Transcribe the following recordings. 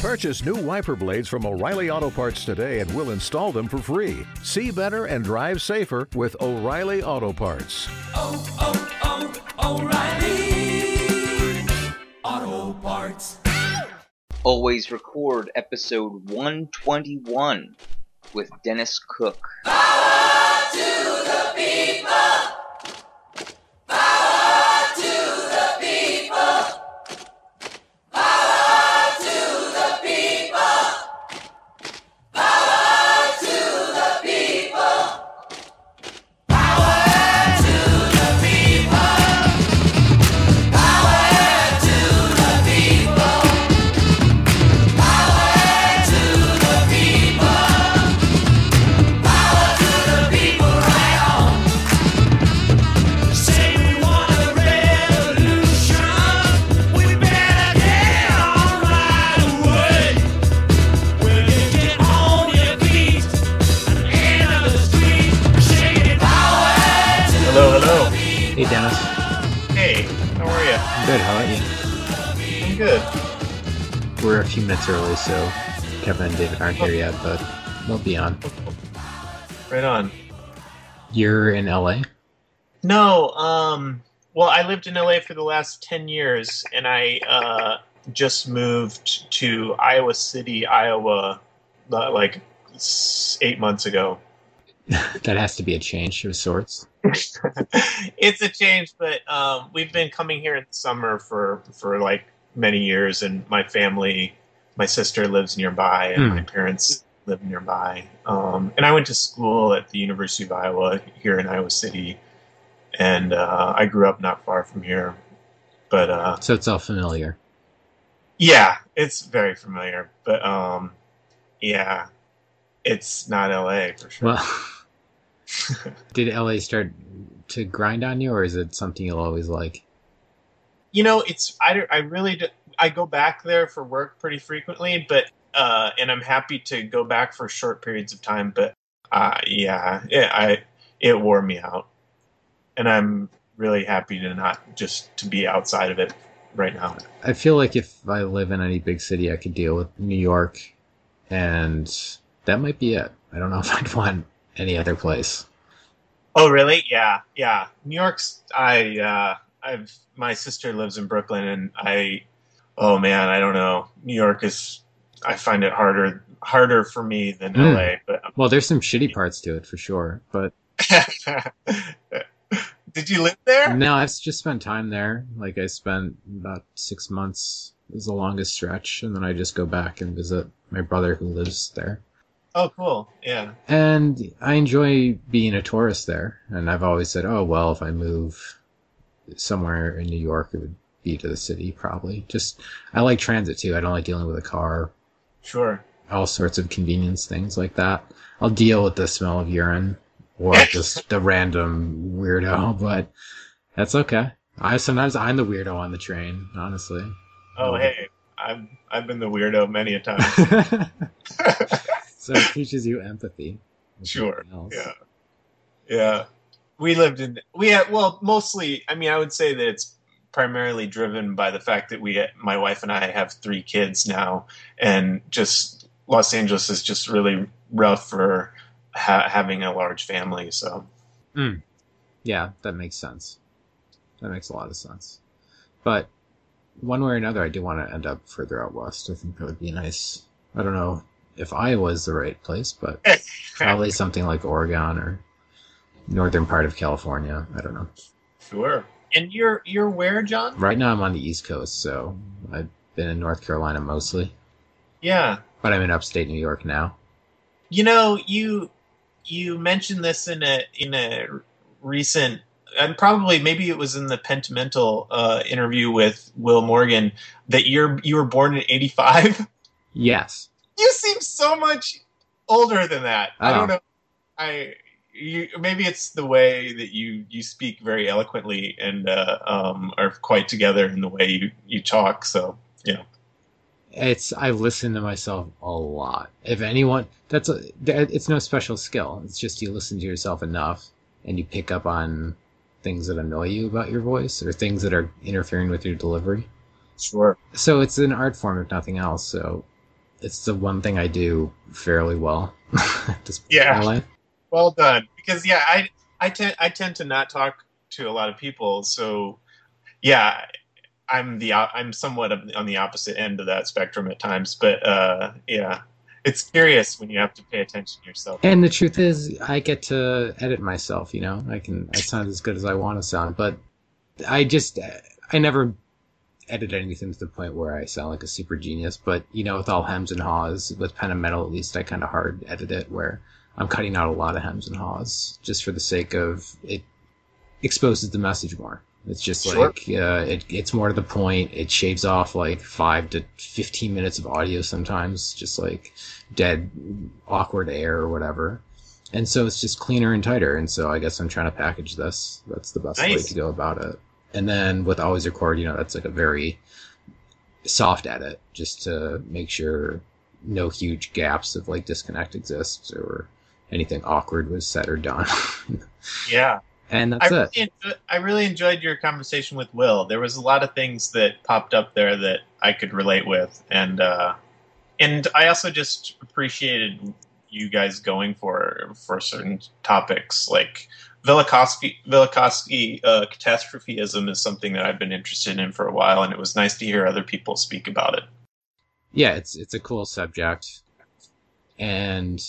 Purchase new wiper blades from O'Reilly Auto Parts today and we'll install them for free. See better and drive safer with O'Reilly Auto Parts. oh, oh, oh O'Reilly Auto Parts. Always record episode 121 with Dennis Koch. Say We're a few minutes early, so Kevin and David aren't here yet, but they'll be on. Right on. You're in LA? No, um, well, I lived in LA for the last 10 years, and I uh, just moved to Iowa City, Iowa, uh, like eight months ago. that has to be a change of sorts. it's a change, but um, we've been coming here in the summer for, for like many years, and my family, my sister lives nearby, and Hmm. my parents live nearby. Um, and I went to school at the University of Iowa here in Iowa City, and uh, I grew up not far from here. But uh, So it's all familiar. yeah, it's very familiar. But um, yeah, it's not LA for sure. Well, did LA start to grind on you, or is it something you'll always like? You know it's i, I really do, i go back there for work pretty frequently but uh and i'm happy to go back for short periods of time but uh yeah it, i it wore me out and i'm really happy to not just to be outside of it right now I feel like if I live in any big city, I could deal with New York, and that might be it. I don't know if I'd want any other place. oh really yeah yeah new york's i uh i've my sister lives in brooklyn and i oh man i don't know new york is i find it harder harder for me than Hmm. la but Well, there's some shitty parts to it for sure, but Did you live there? no, I've just spent time there. Like I spent about six months is the longest stretch, and then I just go back and visit my brother who lives there. Oh, cool. Yeah. And I enjoy being a tourist there. And I've always said, oh, well, if I move somewhere in New York, it would be to the city, probably. Just, I like transit too. I don't like dealing with a car, Sure. all sorts of convenience things like that. I'll deal with the smell of urine or just the random weirdo, but that's okay. I sometimes I'm the weirdo on the train, honestly. Oh, um, hey. I've I've been the weirdo many a time. so it teaches you empathy. Sure. Yeah. Yeah. We lived in we had well mostly I mean I would say that it's primarily driven by the fact that we my wife and I have three kids now and just Los Angeles is just really rough for ha- having a large family so hmm. Yeah, that makes sense. That makes a lot of sense. But one way or another, I do want to end up further out west. I think that would be nice. I don't know if Iowa is the right place, but probably something like Oregon or northern part of California. I don't know. sure and you're you're where John Right now, I'm on the East Coast, so I've been in North Carolina mostly, yeah but I'm in upstate New York now. You know, you you mentioned this in a in a recent and probably maybe it was in the Pentimental uh, interview with Will Morgan that you're you were born in '85. Yes. You seem so much older than that. I Oh. don't know. I you maybe it's the way that you you speak very eloquently and uh, um, are quite together in the way you you talk. So you know, It's I listen to myself a lot. If anyone, that's a, it's no special skill. It's just you listen to yourself enough, and you pick up on things that annoy you about your voice or things that are interfering with your delivery. sure. So it's an art form, if nothing else. So it's the one thing I do fairly well. at this point Yeah. Well done. Because yeah, I I tend I tend to not talk to a lot of people, so yeah, I'm the I'm somewhat on the opposite end of that spectrum at times. But uh, yeah, it's curious when you have to pay attention to yourself. And the truth is, I get to edit myself. You know, I can I sound as good as I want to sound, but I just I never edit anything to the point where I sound like a super genius. But you know, with all hems and haws, with pen and metal, at least I kind of hard edit it where I'm cutting out a lot of hems and haws just for the sake of it exposes the message more. It's just Sure. like uh, it, it's more to the point. It shaves off like five to fifteen minutes of audio sometimes, just like dead, awkward air or whatever. And so it's just cleaner and tighter. And so I guess I'm trying to package this. That's the best way to go about it. And then with always record, you know, that's like a very soft edit, just to make sure no huge gaps of like disconnect exists or anything awkward was said or done. Yeah. and I that's really, it. enjoy- I really enjoyed your conversation with Will. There was a lot of things that popped up there that I could relate with, and uh, and I also just appreciated you guys going for for certain topics like Velikovsky. Velikovsky uh, catastrophism is something that I've been interested in for a while, and it was nice to hear other people speak about it. yeah, it's it's a cool subject, and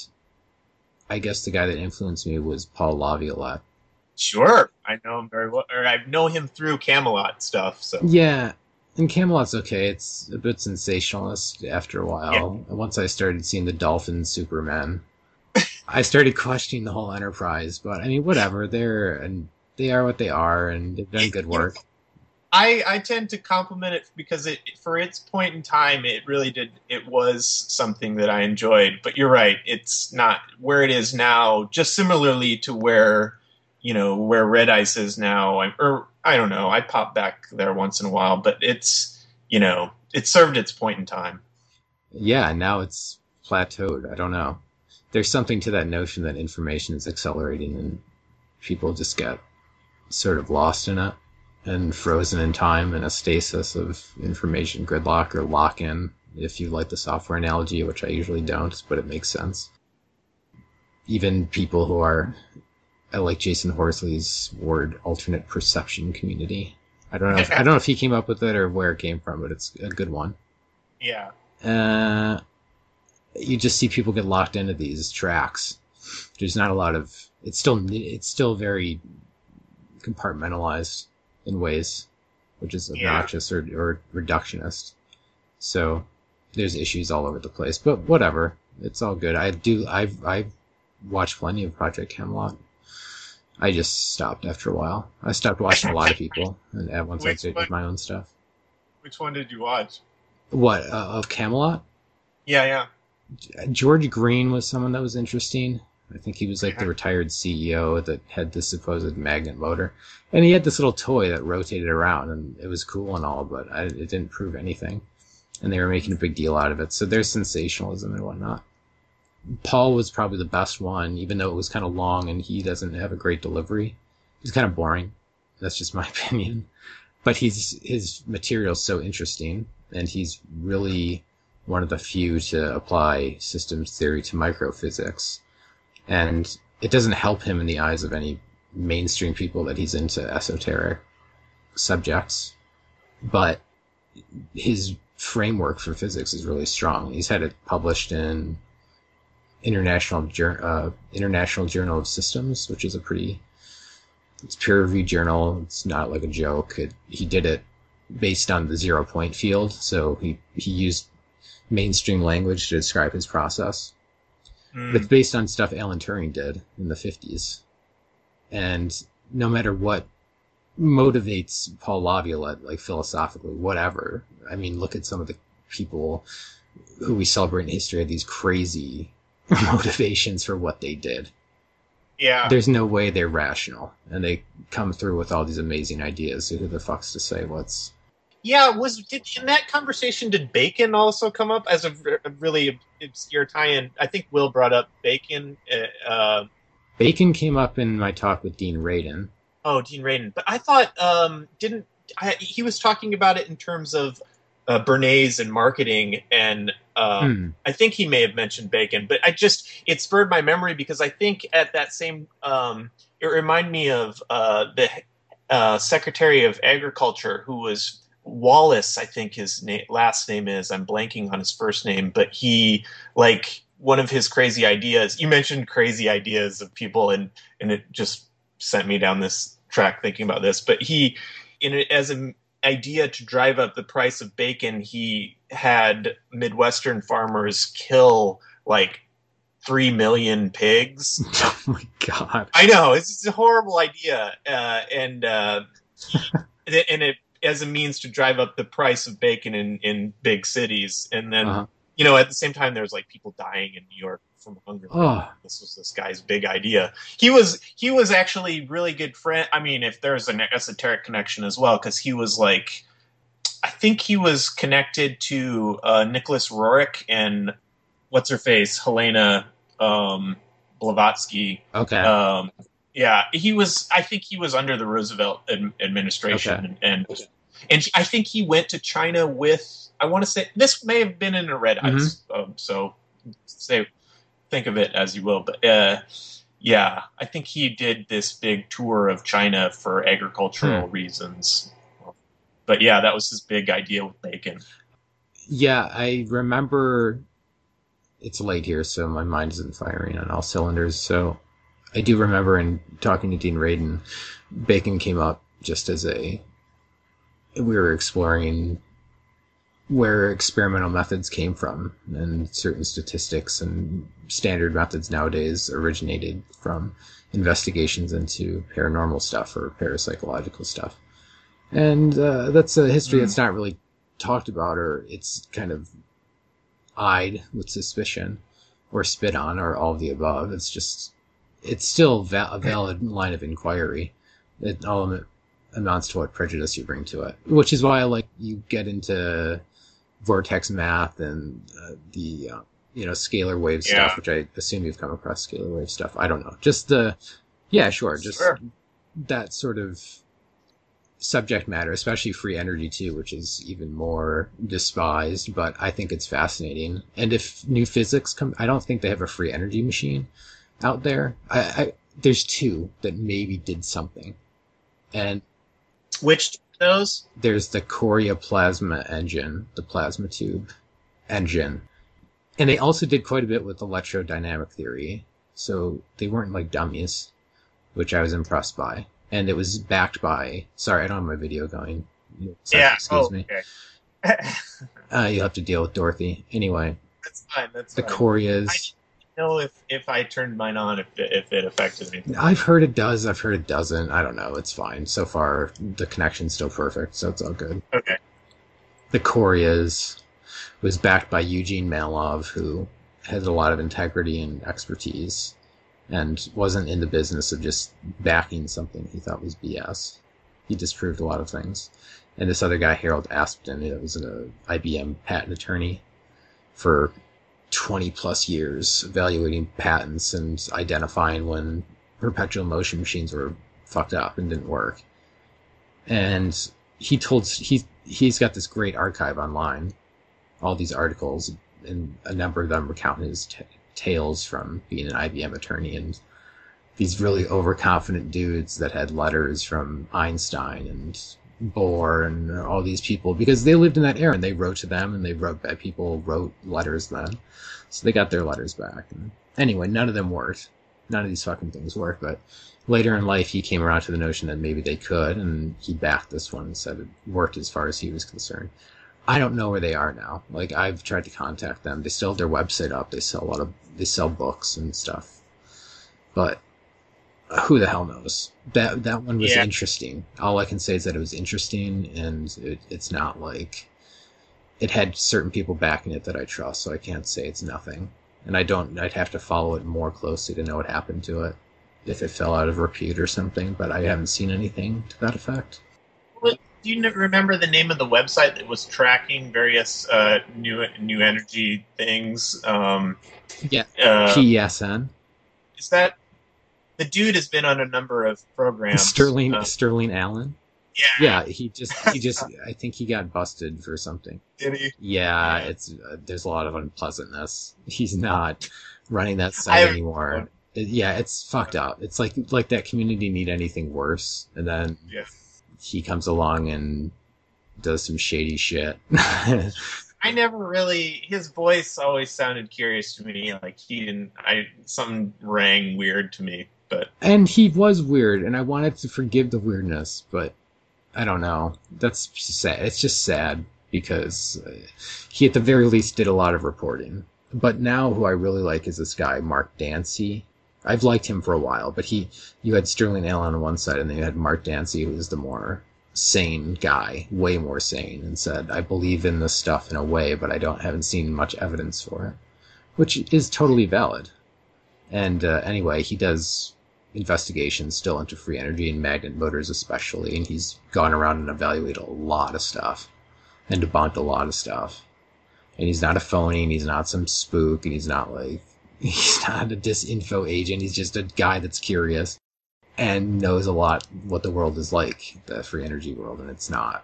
I guess the guy that influenced me was Paul Laviolette. Sure, I know him very well, or I know him through Camelot stuff. So Yeah, and Camelot's okay. It's a bit sensationalist after a while. Once I started seeing the dolphin Superman, I started questioning the whole enterprise. But I mean, whatever. They're and they are what they are, and they've done good work. I, I tend to compliment it because it for its point in time it really did it was something that I enjoyed. But you're right, it's not where it is now. Just similarly to where you know where Red Ice is now, I- or I don't know. I pop back there once in a while, but it's you know it served its point in time. Yeah, now it's plateaued. I don't know. There's something to that notion that information is accelerating, and people just get sort of lost in it and frozen in time in a stasis of information gridlock or lock in, if you like the software analogy, which I usually don't, but it makes sense. Even people who are, I like Jason Horsley's word, alternate perception community. I don't know. If, I don't know if he came up with it or where it came from, but it's a good one. Yeah, Uh, you just see people get locked into these tracks. There's not a lot of. It's still it's still very compartmentalized in ways, which is Yeah. obnoxious or, or reductionist. So there's issues all over the place, but whatever. It's all good. I do. I've I've watched plenty of Project Camelot. I just stopped after a while. I stopped watching a lot of people, and at once I did one? my own stuff. which one did you watch? What uh, of Camelot? Yeah, yeah. George Green was someone that was interesting. I think he was like the retired CEO that had this supposed magnet motor, and he had this little toy that rotated around, and it was cool and all, but I, it didn't prove anything. And they were making a big deal out of it, so there's sensationalism and whatnot. Paul was probably the best one, even though it was kind of long and he doesn't have a great delivery. He's kind of boring. That's just my opinion. But he's his material's so interesting, and he's really one of the few to apply systems theory to microphysics. And it doesn't help him in the eyes of any mainstream people that he's into esoteric subjects. But his framework for physics is really strong. He's had it published in International uh, International Journal of Systems, which is a pretty it's peer reviewed journal. It's not like a joke. It, he did it based on the zero point field, so he he used mainstream language to describe his process. Mm. Based on stuff Alan Turing did in the 50s. And no matter what motivates Paul Laviolette, like philosophically, whatever, I mean, look at some of the people who we celebrate in history have these crazy motivations for what they did. yeah. There's no way they're rational, and they come through with all these amazing ideas. So who the fuck's to say what's Yeah, was did in that conversation did bacon also come up as a really obscure tie-in? I think Will brought up bacon. Uh, uh, Bacon came up in my talk with Dean Radin. oh, Dean Radin, but I thought um, didn't I, he was talking about it in terms of uh, Bernays and marketing, and uh, Hmm. I think he may have mentioned bacon, but I just it spurred my memory because I think at that same um, it reminded me of uh, the uh, Secretary of Agriculture who was Wallace. I think his na- last name is. I'm blanking on his first name, but he like one of his crazy ideas. You mentioned crazy ideas of people, and and it just sent me down this track thinking about this. But he, in it, as an idea to drive up the price of bacon, he had Midwestern farmers kill like three million pigs. oh my god. I know it's, it's a horrible idea, uh, and uh, and it as a means to drive up the price of bacon in in big cities, and then Uh-huh. you know at the same time there's like people dying in New York from hunger. Oh. This was this guy's big idea. He was he was actually really good friend. I mean, if there's an esoteric connection as well, because he was like, I think he was connected to uh, Nicholas Roerich and what's her face Helena um, Blavatsky. Okay. Um, yeah, he was. I think he was under the Roosevelt ad- administration, Okay. and and, and I think he went to China with. I want to say this may have been in a red ice. Um, so say think of it as you will, but uh, yeah, I think he did this big tour of China for agricultural reasons. But yeah, that was his big idea with bacon. Yeah, I remember. It's late here, so my mind isn't firing on all cylinders. So I do remember in talking to Dean Radin, bacon came up just as a. We were exploring where experimental methods came from, and certain statistics and standard methods nowadays originated from investigations into paranormal stuff or parapsychological stuff. And uh, that's a history Hmm. that's not really talked about or it's kind of eyed with suspicion or spit on or all of the above. It's just, it's still va- a valid line of inquiry. It all am- amounts to what prejudice you bring to it, which is why I like you get into vortex math and uh, the, uh, you know, scalar wave Yeah. stuff, which I assume you've come across scalar wave stuff. I don't know. Just the, yeah, sure. Just Sure. that sort of subject matter, especially free energy too, which is even more despised, but I think it's fascinating. And if new physics come, I don't think they have a free energy machine out there. I, I there's two that maybe did something, and Which those? there's the Correa plasma engine, the plasma tube engine. And they also did quite a bit with electrodynamic theory. So they weren't like dummies, which I was impressed by. And it was backed by, sorry, I don't have my video going. So yeah. Excuse oh, me. Okay. Uh, you'll have to deal with Dorothy. Anyway, that's fine. That's the fine. Correas. Know if if I turned mine on if it, if it affected me. I've heard it does. I've heard it doesn't. I don't know. It's fine. So far, the connection's still perfect, so it's all good. Okay. the Correas was backed by Eugene Mallove, who had a lot of integrity and expertise and wasn't in the business of just backing something he thought was BS. He disproved a lot of things. And this other guy, Harold Aspden, that was an IBM patent attorney for 20 plus years, evaluating patents and identifying when perpetual motion machines were fucked up and didn't work. And he told he he's got this great archive online, all these articles, and a number of them recount his t- tales from being an IBM attorney and these really overconfident dudes that had letters from Einstein and Bohr and all these people because they lived in that era and they wrote to them and they wrote back. People wrote letters then, so they got their letters back. And anyway, none of them worked. None of these fucking things worked. But later in life, he came around to the notion that maybe they could, and he backed this one and said it worked as far as he was concerned. I don't know where they are now. Like I've tried to contact them. They still have their website up. They sell a lot of they sell books and stuff. But uh, who the hell knows? That that one was Yeah. interesting. All I can say is that it was interesting, and it, it's not like it had certain people backing it that I trust. So I can't say it's nothing. And I don't. I'd have to follow it more closely to know what happened to it, if it fell out of repute or something. But I haven't seen anything to that effect. Do you remember the name of the website that was tracking various uh, new new energy things? Um, Yeah. uh, PESN. is that the dude has been on a number of programs? Sterling Uh, Sterling Allan. Yeah. Yeah, he just he just I think he got busted for something. Did he? Yeah, it's uh, there's a lot of unpleasantness. He's not running that site I- anymore. It- yeah, it's fucked up. It's like like that community need anything worse, and then Yeah. he comes along and does some shady shit. I never really. His voice always sounded curious to me. Like he didn't. I something rang weird to me. But and he was weird, and I wanted to forgive the weirdness, but I don't know. That's sad. It's just sad because uh, he, at the very least, did a lot of reporting. But now, who I really like is this guy, Mark Dansie. I've liked him for a while, but he, you had Sterling Allan on one side, and then you had Mark Dansie, who was the more sane guy, way more sane, and said, "I believe in this stuff in a way, but I don't haven't seen much evidence for it," which is totally valid. And uh, anyway, he does investigations still into free energy and magnet motors especially, and he's gone around and evaluated a lot of stuff and debunked a lot of stuff. And he's not a phony, and he's not some spook, and he's not like he's not a disinfo agent. He's just a guy that's curious and knows a lot what the world is like, the free energy world, and it's not.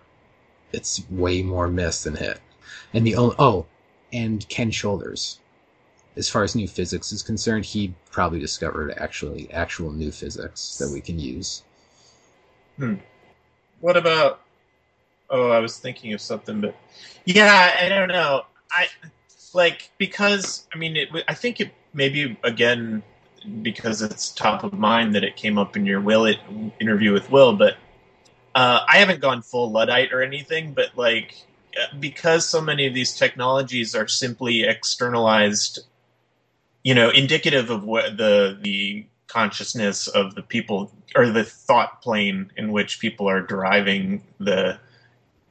It's way more miss than hit. And the oh, and Ken Shoulders as far as new physics is concerned, he probably discovered actually actual new physics that we can use. what about? Oh, I was thinking of something, but yeah, I don't know. I like because I mean, it, I think it maybe again because it's top of mind that it came up in your Will it interview with Will, but uh, I haven't gone full luddite or anything, but like uh, because so many of these technologies are simply externalized, you know, indicative of what the the consciousness of the people or the thought plane in which people are deriving the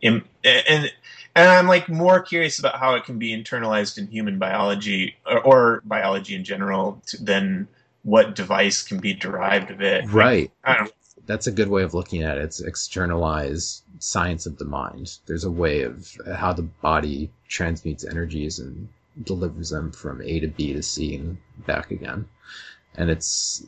and and I'm like more curious about how it can be internalized in human biology or, or biology in general than what device can be derived of it. Right. Don't. That's a good way of looking at it. It's externalized science of the mind. There's a way of how the body transmutes energies and delivers them from A to B to C and back again. And it's,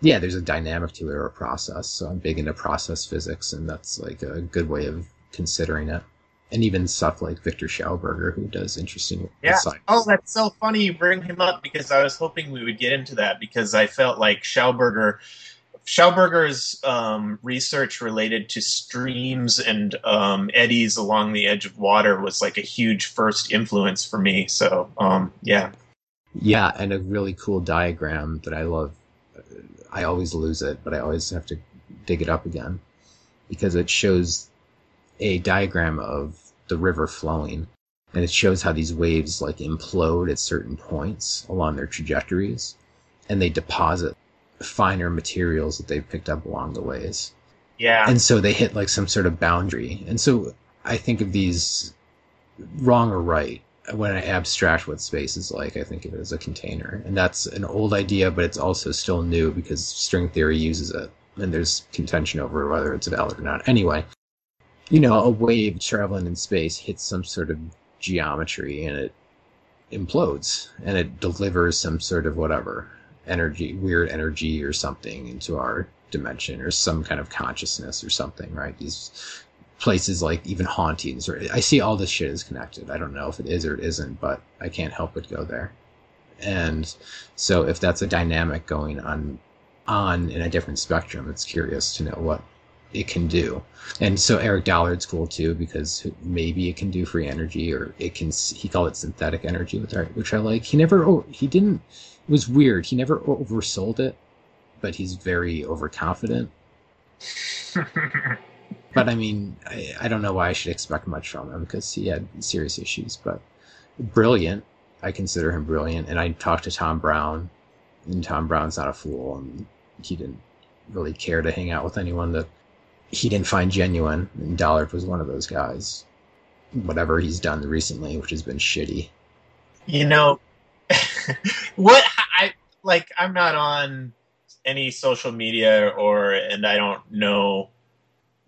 yeah, there's a dynamic to it or a process. So I'm big into process physics, and that's like a good way of considering it. And even stuff like Viktor Schauberger, who does interesting Yeah. science. Oh, that's so funny you bring him up because I was hoping we would get into that because I felt like Schauberger, Schauberger's um, research related to streams and um, eddies along the edge of water was like a huge first influence for me. So, um, yeah. Yeah, and a really cool diagram that I love. I always lose it, but I always have to dig it up again because it shows a diagram of the river flowing and it shows how these waves like implode at certain points along their trajectories and they deposit finer materials that they've picked up along the ways. Yeah. and so they hit like some sort of boundary. And so i think of these wrong or right when i abstract what space is like i think of it as a container. And that's an old idea but it's also still new because string theory uses it. And there's contention over whether it's valid or not. Anyway you know a wave traveling in space hits some sort of geometry and it implodes and it delivers some sort of whatever energy weird energy or something into our dimension or some kind of consciousness or something, right? These places like even hauntings or I see all this shit is connected. I don't know if it is or it isn't, but I can't help but go there. And so if that's a dynamic going on on in a different spectrum, it's curious to know what it can do. And so Eric Dollard's cool too because maybe it can do free energy or it can he called it synthetic energy which I, which I like. He never oh, he didn't was weird. He never oversold it, but he's very overconfident. But I mean, I, I don't know why I should expect much from him because he had serious issues. But brilliant, I consider him brilliant. And I talked to Tom Brown, and Tom Brown's not a fool, and he didn't really care to hang out with anyone that he didn't find genuine. And Dollard was one of those guys. Whatever he's done recently, which has been shitty. you know what like i'm not on any social media or and i don't know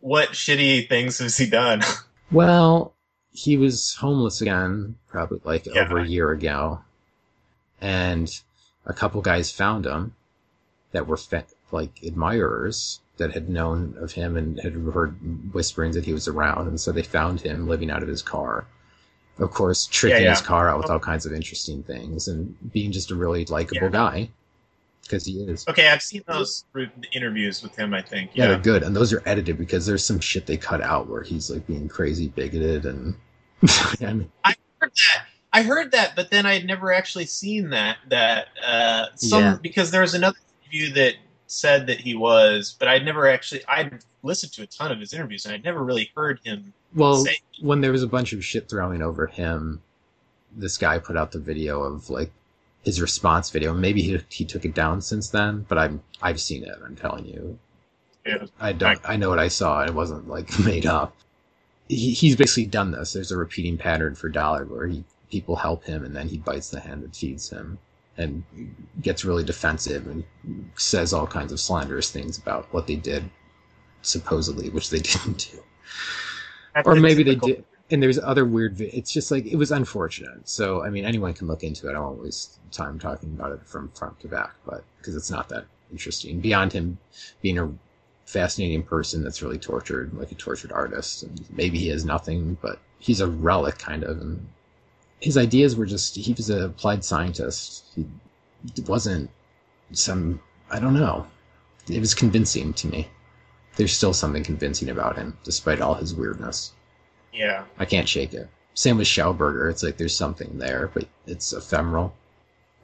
what shitty things has he done Well, he was homeless again, probably like Yeah. over a year ago, and a couple guys found him that were fe- like admirers that had known of him and had heard whisperings that he was around, and so they found him living out of his car. Of course, tricking yeah. his car out with all kinds of interesting things and being just a really likable Yeah. guy because he is. Okay, I've seen those interviews with him. I think. Yeah, Yeah. they're good, and those are edited because there's some shit they cut out where he's like being crazy bigoted and. I mean, I heard that. I heard that, but then I had never actually seen that. That uh, some Yeah. because there was another interview that said that he was, but I'd never actually. I'd listened to a ton of his interviews, and I'd never really heard him well, say. when there was a bunch of shit throwing over him, this guy put out the video of like his response video. Maybe he he took it down since then, but I'm I've seen it. I'm telling you, Yeah. I don't. I know what I saw. It wasn't like made up. He, he's basically done this. There's a repeating pattern for Dollard where he people help him and then he bites the hand that feeds him and gets really defensive and says all kinds of slanderous things about what they did supposedly, which they didn't do. That's or maybe they did and there's other weird vi- it's just like it was unfortunate. So i mean anyone can look into it. I won't waste time talking about it from front to back but because it's not that interesting. Beyond him being a fascinating person that's really tortured like a tortured artist and maybe he has nothing but he's a relic kind of and his ideas were just he was an applied scientist he wasn't some i don't know it was convincing to me there's still something convincing about him despite all his weirdness Yeah. I can't shake it. Same with Schauberger. It's like there's something there, but it's ephemeral.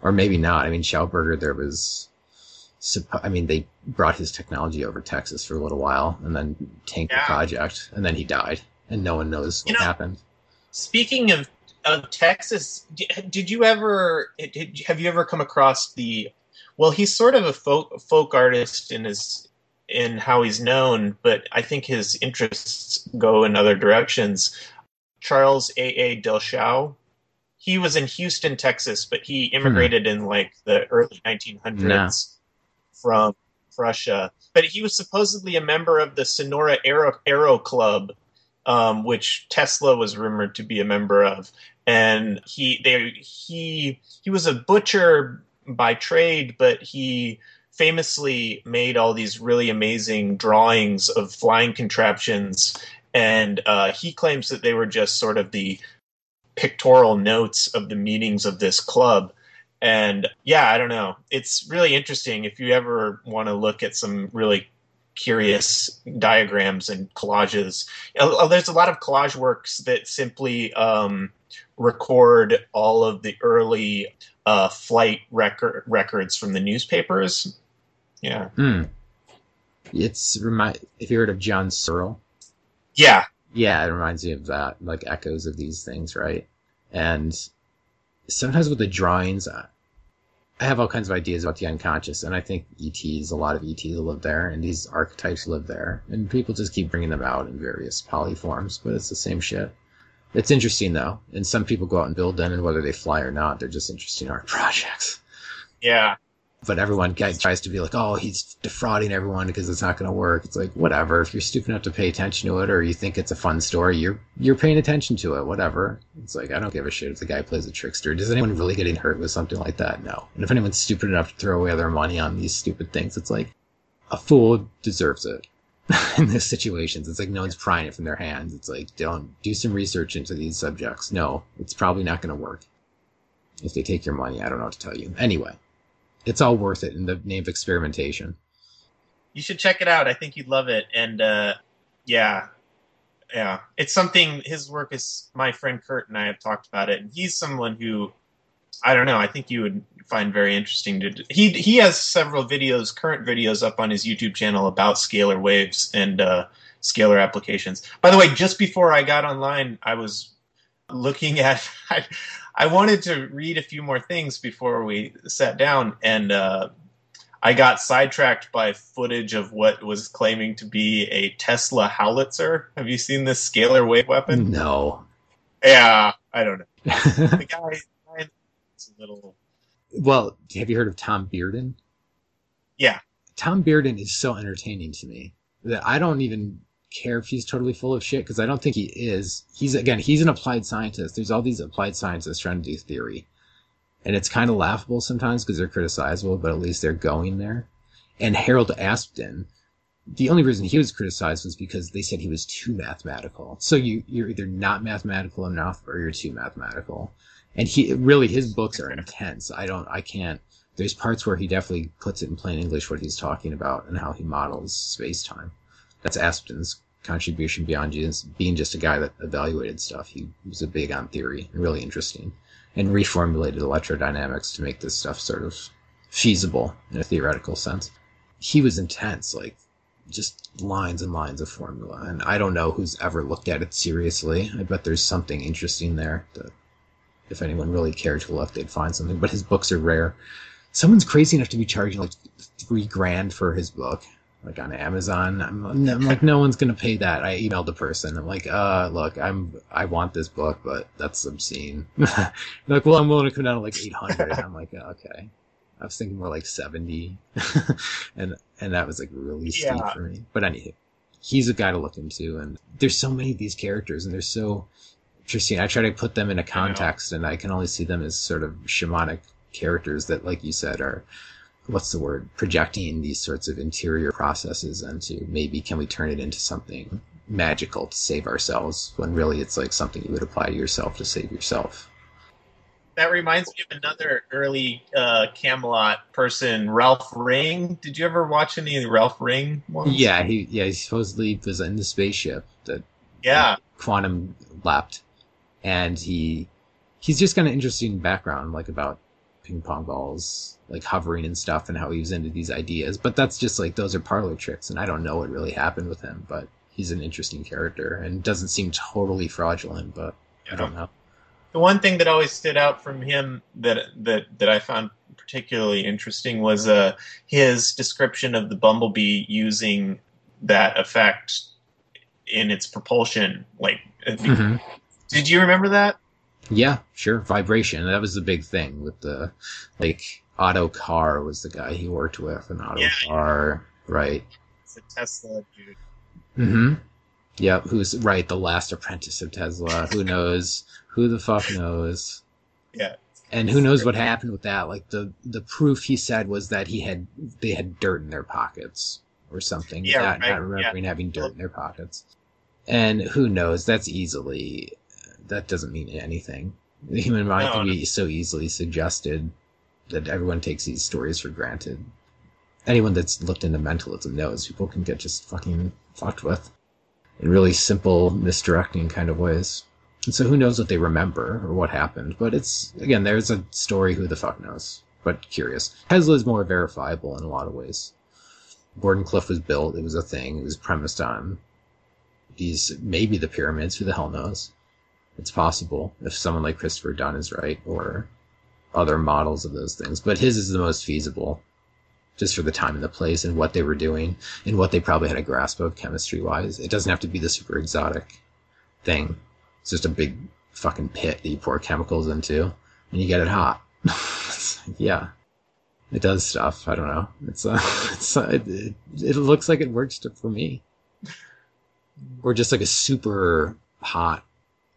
Or maybe not. I mean, Schauberger, there was. I mean, they brought his technology over Texas for a little while and then tanked the project, and then he died, and no one knows what know- happened. Speaking of of Texas, di- did you ever did, have you ever come across the? Well, he's sort of a folk folk artist in his in how he's known, but I think his interests go in other directions. Charles A. A. Dellschau. He was in Houston, Texas, but he hmm. immigrated in like the early 1900s Nah. from Russia. But he was supposedly a member of the Sonora Aero, Aero Club, um, which Tesla was rumored to be a member of. And he they he he was a butcher by trade, but he famously made all these really amazing drawings of flying contraptions. And uh, he claims that they were just sort of the pictorial notes of the meetings of this club. And yeah, I don't know. It's really interesting if you ever want to look at some really curious diagrams and collages. Uh, There's a lot of collage works that simply um, record all of the early uh, flight record records from the newspapers. Yeah, Hmm. It's remind if you heard of John Searle. yeah, Yeah, it reminds me of that, like echoes of these things, right? And sometimes with the drawings, I have all kinds of ideas about the unconscious, and I think ETs, a lot of ETs live there, and these archetypes live there, and people just keep bringing them out in various poly forms, but it's the same shit. It's interesting though, and some people go out and build them, and whether they fly or not, they're just interesting art projects yeah. But everyone tries to be like, oh, he's defrauding everyone because it's not going to work. It's like whatever. If you're stupid enough to pay attention to it, or you think it's a fun story, you're you're paying attention to it. Whatever. It's like I don't give a shit if the guy plays a trickster. Does anyone really getting hurt with something like that? No. And if anyone's stupid enough to throw away their money on these stupid things, it's like a fool deserves it. In these situations, it's like no one's prying it from their hands. It's like don't do some research into these subjects. No, it's probably not going to work. If they take your money, I don't know what to tell you. Anyway it's all worth it in the name of experimentation. You should check it out. I think you'd love it. And uh, yeah, yeah, it's something. His work is. My friend Kurt and I have talked about it, and he's someone who, I don't know. I think you would find very interesting to. He he has several videos, current videos, up on his YouTube channel about scalar waves and uh, scalar applications. By the way, just before I got online, I was looking at. I wanted to read a few more things before we sat down, and uh, I got sidetracked by footage of what was claiming to be a Tesla howitzer. Have you seen this scalar wave weapon? No. Yeah, I don't know. The guy, guy it's a little. well, have you heard of Tom Bearden? Yeah. Tom Bearden is so entertaining to me that I don't even care if he's totally full of shit because I don't think he is. He's again, he's an applied scientist. There's all these applied scientists trying to do theory, and it's kind of laughable sometimes because they're criticizable, but at least they're going there. And Harold Aspden the only reason he was criticized was because they said he was too mathematical. So you you're either not mathematical enough or you're too mathematical. And he really his books are intense. I don't I can't there's parts where he definitely puts it in plain English what he's talking about and how he models space time. That's Aspden's contribution beyond just being just a guy that evaluated stuff. He was a big on theory and really interesting and reformulated electrodynamics to make this stuff sort of feasible in a theoretical sense. He was intense, like just lines and lines of formula. And I don't know who's ever looked at it seriously. I bet there's something interesting there that if anyone really cared to look, they'd find something. But his books are rare. Someone's crazy enough to be charging like three grand for his book, like on Amazon. I'm, I'm like, no one's gonna pay that. I emailed the person. I'm like, uh, look, I'm I want this book, but that's obscene. Like, well, I'm willing to come down to like eight hundred. I'm like, oh, okay. I was thinking more like seventy, and and that was like really steep Yeah. for me. But anywho, he's a guy to look into, and there's so many of these characters, and they're so interesting. I try to put them in a context, and I can only see them as sort of shamanic characters that, like you said, are what's the word projecting these sorts of interior processes into maybe can we turn it into something magical to save ourselves when really it's like something you would apply to yourself to save yourself. That reminds me of another early uh, Camelot person, Ralph Ring. Did you ever watch any of the Ralph Ring ones? Yeah, he yeah he supposedly was in the spaceship that Yeah. quantum leapt, and he he's just got an interesting background, like about ping pong balls, like hovering and stuff, and how he was into these ideas. But that's just like those are parlor tricks, and I don't know what really happened with him. But he's an interesting character, and doesn't seem totally fraudulent. But I don't know. The one thing that always stood out from him that that that I found particularly interesting was uh, his description of the bumblebee using that effect in its propulsion. Like, Mhm. did you remember that? Yeah, sure. Vibration. That was the big thing with the like Otto Carr was the guy he worked with, and Otto Yeah. Carr, right? It's a Tesla dude. Mm-hmm. Yep, who's right, the last apprentice of Tesla. Who knows? Who the fuck knows? Yeah. And who knows what happened with that? Like the the proof he said was that he had they had dirt in their pockets or something. Yeah, not, right, not remembering yeah. having dirt in their pockets. And who knows? That's easily that doesn't mean anything. The human mind No, can no. be so easily suggested that everyone takes these stories for granted. Anyone that's looked into mentalism knows people can get just fucking fucked with in really simple, misdirecting kind of ways. And so who knows what they remember or what happened, but it's, again, there's a story, who the fuck knows, but curious. Tesla is more verifiable in a lot of ways. Wardenclyffe was built, it was a thing, it was premised on these, maybe the pyramids, who the hell knows? It's possible if someone like Christopher Dunn is right, or other models of those things, but his is the most feasible, just for the time and the place and what they were doing and what they probably had a grasp of chemistry wise. It doesn't have to be the super exotic thing. It's just a big fucking pit that you pour chemicals into and you get it hot. Yeah. It does stuff. I don't know. It's uh, it's uh, it, it, looks like it works to, for me. Or just like a super hot.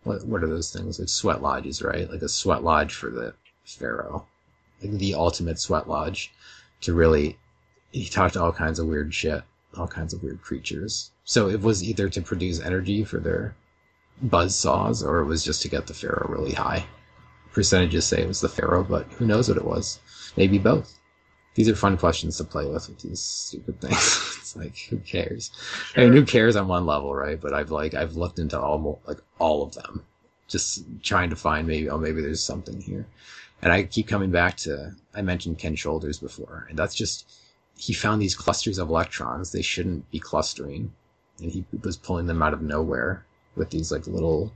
What what are those things like sweat lodges, right? Like a sweat lodge for the pharaoh, like the ultimate sweat lodge to really he talked all kinds of weird shit, all kinds of weird creatures. So it was either to produce energy for their buzz saws or it was just to get the pharaoh really high. Percentages say it was the pharaoh, but who knows what it was? Maybe both. These are fun questions to play with with these stupid things. it's like who cares? I mean, who cares on one level, right? But I've like I've looked into all like all of them, just trying to find maybe oh maybe there's something here. And I keep coming back to, I mentioned Ken Shoulders before, and that's just, he found these clusters of electrons they shouldn't be clustering, and he was pulling them out of nowhere with these like little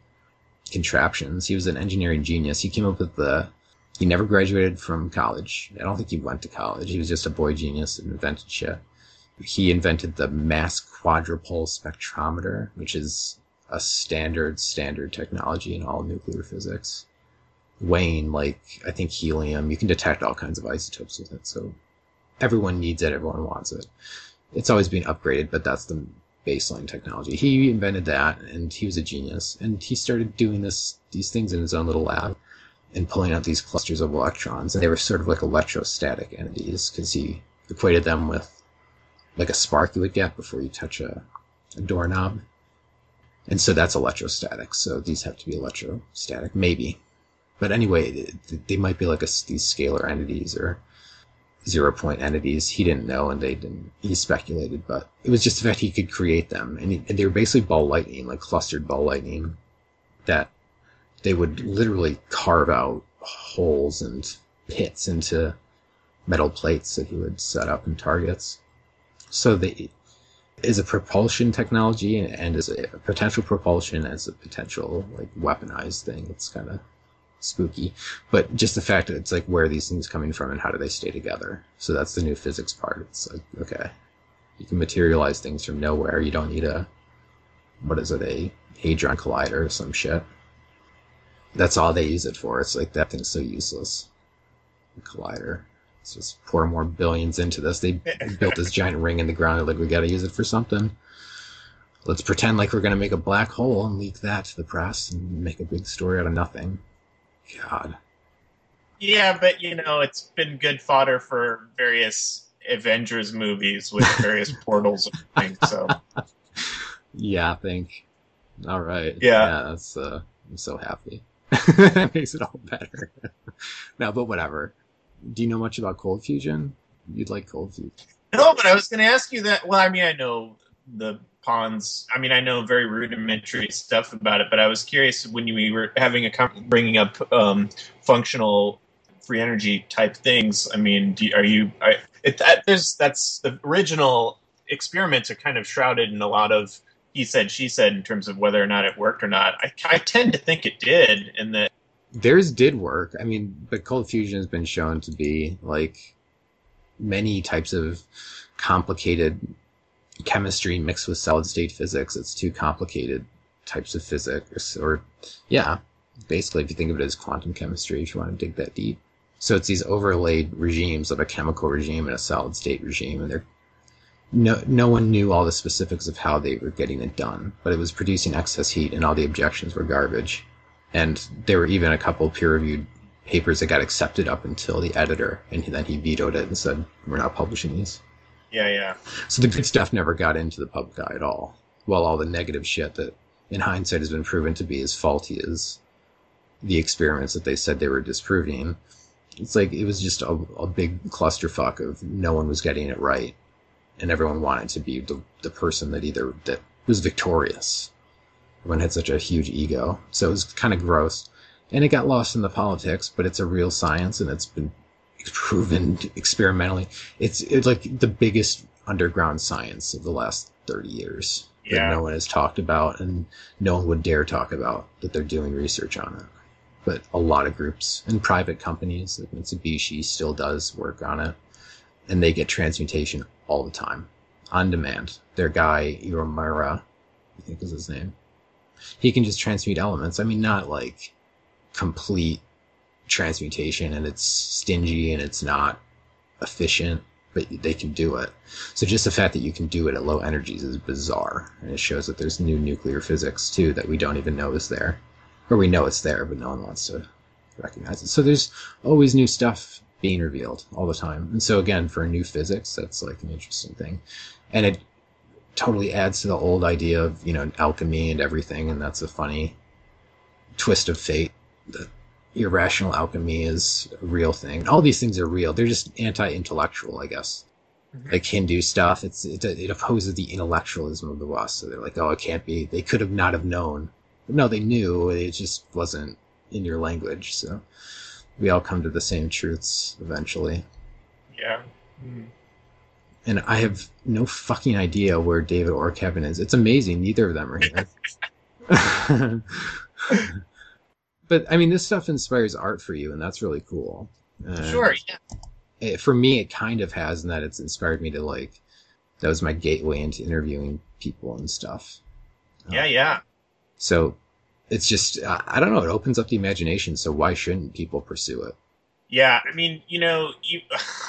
contraptions. He was an engineering genius. He came up with the, he never graduated from college. I don't think he went to college. He was just a boy genius and invented shit. He invented the mass quadrupole spectrometer, which is a standard, standard technology in all nuclear physics weighing like I think helium. You can detect all kinds of isotopes with it. So everyone needs it. Everyone wants it. It's always being upgraded, but that's the baseline technology. He invented that, and he was a genius. And he started doing this these things in his own little lab and pulling out these clusters of electrons. And they were sort of like electrostatic entities because he equated them with like a spark you would get before you touch a, a doorknob. And so that's electrostatic. So these have to be electrostatic, maybe. But anyway, they might be like a, these scalar entities or zero point entities. He didn't know, and they didn't. He speculated, but it was just the fact he could create them, and, he, and they were basically ball lightning, like clustered ball lightning, that they would literally carve out holes and pits into metal plates that he would set up in targets. So they is a propulsion technology and, and as a potential propulsion as a potential like weaponized thing. It's kind of spooky, but just the fact that it's like where are these things coming from and how do they stay together? So that's the new physics part. It's like okay, you can materialize things from nowhere. You don't need a what is it a hadron collider or some shit. That's all they use it for. It's like that thing's so useless. The collider. Let's just pour more billions into this. They built this giant ring in the ground. They're like, we got to use it for something. Let's pretend like we're going to make a black hole and leak that to the press and make a big story out of nothing. God. Yeah, but you know, it's been good fodder for various Avengers movies with various portals and things. So Yeah, I think. All right. Yeah. that's, uh, I'm so happy. that makes it all better. no, but whatever. Do you know much about cold fusion? You'd like cold fusion. no, but I was going to ask you that. Well, I mean, I know the ponds. I mean, I know very rudimentary stuff about it, but I was curious when you were having a bringing up um, functional free energy type things. I mean, do, are you? I, it, that, there's that's the original experiments are kind of shrouded in a lot of he said she said in terms of whether or not it worked or not. I, I tend to think it did, and that Theirs did work. I mean, but cold fusion has been shown to be like many types of complicated chemistry mixed with solid state physics. It's two complicated types of physics, or yeah, basically, if you think of it as quantum chemistry, if you want to dig that deep. So it's these overlaid regimes of a chemical regime and a solid state regime, and they're no no one knew all the specifics of how they were getting it done, but it was producing excess heat, and all the objections were garbage. And there were even a couple peer reviewed papers that got accepted up until the editor, and then he vetoed it and said, "We're not publishing these." Yeah, yeah, So the good stuff never got into the public eye at all, while all the negative shit that, in hindsight, has been proven to be as faulty as the experiments that they said they were disproving. It's like it was just a, a big clusterfuck of no one was getting it right, and everyone wanted to be the, the person that either that was victorious. Everyone had such a huge ego, so it was kind of gross, and it got lost in the politics. But it's a real science, and it's been proven experimentally. It's it's like the biggest underground science of the last thirty years that no one has talked about, and no one would dare talk about that they're doing research on it. But a lot of groups and private companies, like Mitsubishi, still does work on it, and they get transmutation all the time, on demand. Their guy Iwamura, I think is his name. He can just transmute elements. I mean, not like complete transmutation and it's stingy and it's not efficient, but they can do it. So just the fact that you can do it at low energies is bizarre. And it shows that there's new nuclear physics too that we don't even know is there. Or we know it's there, but no one wants to recognize it. So there's always new stuff being revealed all the time. And so again, for new physics, that's like an interesting thing. And it totally adds to the old idea of, you know, alchemy and everything, and that's a funny twist of fate that irrational alchemy is a real thing. All these things are real. They're just anti-intellectual, I guess. Mhm. Like Hindu stuff, it's it, it opposes the intellectualism of the West. So they're like, oh, it can't be. They could have not have known. But no, they knew. It just wasn't in your language. So we all come to the same truths eventually. yeah. Mm. And I have no fucking idea where David or Kevin is. It's amazing. Neither of them are here. but I mean, this stuff inspires art for you, and that's really cool. And Sure. Yeah. it- for me, it kind of has, in that it's inspired me to like. That was my gateway into interviewing people and stuff. Yeah. Yeah. So it's just I I don't know. It opens up the imagination. So why shouldn't people pursue it? Yeah, I mean, you know, you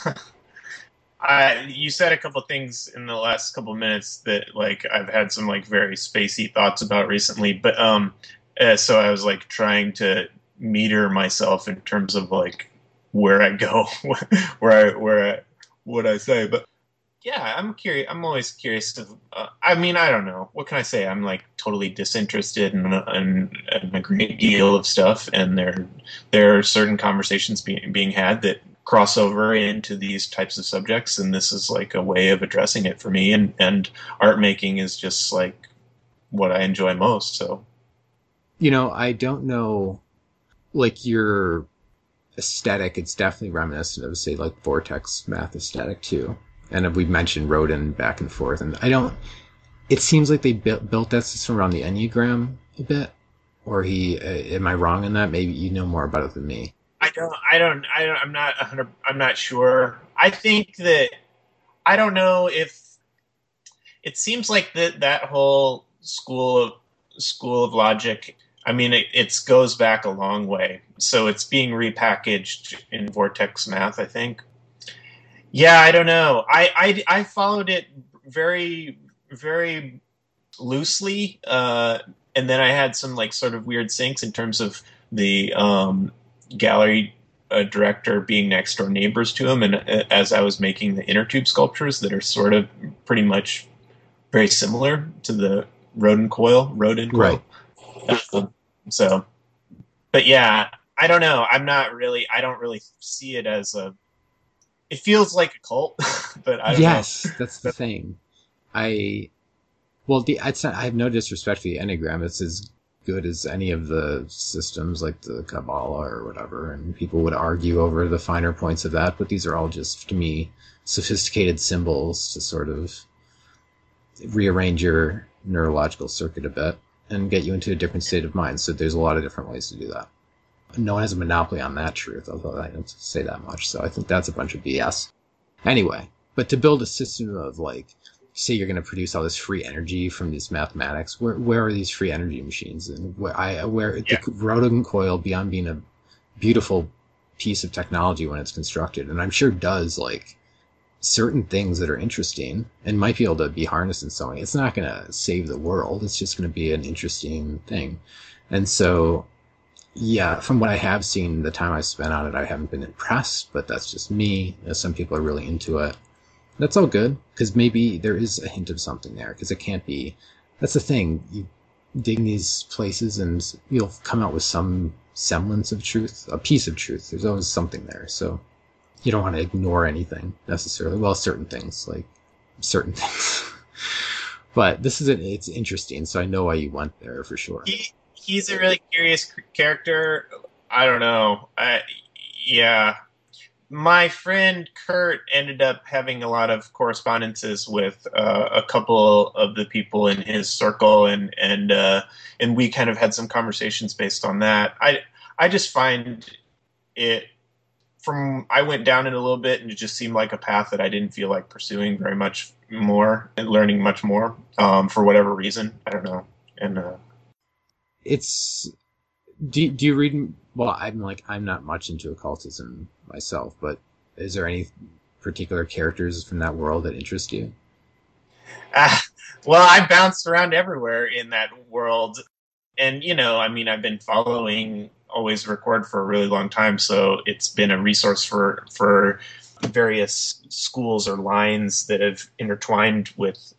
I you said a couple things in the last couple minutes that like I've had some like very spacey thoughts about recently, but um uh, so I was like trying to meter myself in terms of like where I go, where I where I what I say, but yeah, I'm curious. I'm always curious. To, uh, I mean, I don't know. What can I say? I'm like totally disinterested in, in, in a great deal of stuff, and there there are certain conversations being being had that cross over into these types of subjects, and this is like a way of addressing it for me. And and art making is just like what I enjoy most. So You know, I don't know, like your aesthetic. It's definitely reminiscent of, say, like Vortex math aesthetic too. And we've mentioned Rodin back and forth, and I don't. It seems like they built built that system around the Enneagram a bit, or he. Uh, am I wrong in that? Maybe you know more about it than me. I don't, I don't, I don't, I'm not, a hundred, I'm not sure. I think that, I don't know if, it seems like that that whole school of school of logic. I mean, it goes back a long way. So it's being repackaged in Vortex Math, I think. Yeah, I don't know. I I, I followed it very very loosely, uh, and then I had some like sort of weird syncs in terms of the um, gallery uh, director being next door neighbors to him, and uh, as I was making the inner tube sculptures that are sort of pretty much very similar to the Rodin coil, Rodin coil. Right. So, but yeah, I don't know. I'm not really. I don't really see it as a. It feels like a cult, but I yes, that's the thing. I well, the not, I have no disrespect for the Enneagram. It's as good as any of the systems like the Kabbalah or whatever, and people would argue over the finer points of that. But these are all just to me sophisticated symbols to sort of rearrange your neurological circuit a bit and get you into a different state of mind. So there's a lot of different ways to do that. No one has a monopoly on that truth, although I don't say that much. So I think that's a bunch of BS. Anyway, but to build a system of like, say you're going to produce all this free energy from these mathematics, where where are these free energy machines? And where I where Yeah. the Rodin coil beyond being a beautiful piece of technology when it's constructed, and I'm sure does like certain things that are interesting and might be able to be harnessed in some way. It's not going to save the world. It's just going to be an interesting thing. And so, yeah, from what I have seen, the time I've spent on it, I haven't been impressed, but that's just me. You know, some people are really into it. That's all good because maybe there is a hint of something there because it can't be. That's the thing. You dig these places and you'll come out with some semblance of truth, a piece of truth. There's always something there. So you don't want to ignore anything necessarily. Well, certain things, like certain things. but this is, a, it's interesting. So I know why you went there for sure. he he's a really curious character. I don't know. I yeah. My friend Kurt ended up having a lot of correspondences with uh, a couple of the people in his circle, and and uh, and we kind of had some conversations based on that. I I just find it from I went down it a little bit, and it just seemed like a path that I didn't feel like pursuing very much more and learning much more um, for whatever reason. I don't know, and. Uh, it's do do you read well i'm like i'm not much into occultism myself but is there any particular characters from that world that interest you Ah, well, I bounced around everywhere in that world, and you know, I mean, I've been following always record for a really long time, so it's been a resource for for various schools or lines that have intertwined with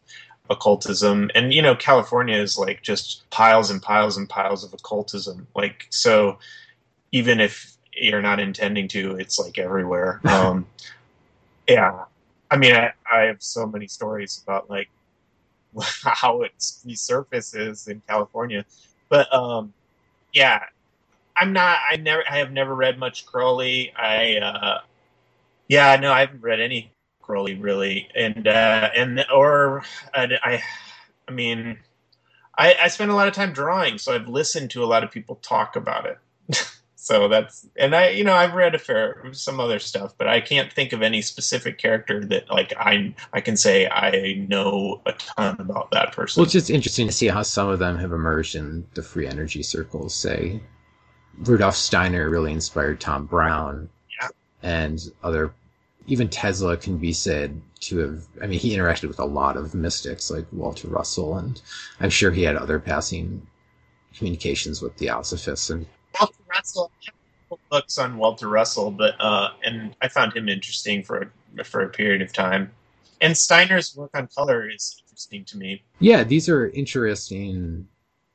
occultism. And you know california is like just piles and piles and piles of occultism. Like so even if you're not intending to it's like everywhere. Um yeah. I mean i, I have so many stories about like how it resurfaces in California. But um yeah, I'm not I never I have never read much Crowley. I uh yeah, no, I haven't read any Crowley really. And uh and or I I, mean I, I spend a lot of time drawing, so I've listened to a lot of people talk about it. so that's and I you know I've read a fair some other stuff, but I can't think of any specific character that like I I can say I know a ton about that person. well it's just interesting to see how some of them have emerged in the free energy circles say rudolf steiner really inspired tom brown Yeah. and other even tesla can be said to have i mean he interacted with a lot of mystics like walter russell and i'm sure he had other passing communications with theosophists and Walter Russell. I have a couple books on Walter Russell, but uh, and I found him interesting for for a period of time. And Steiner's work on color is interesting to me. Yeah, these are interesting,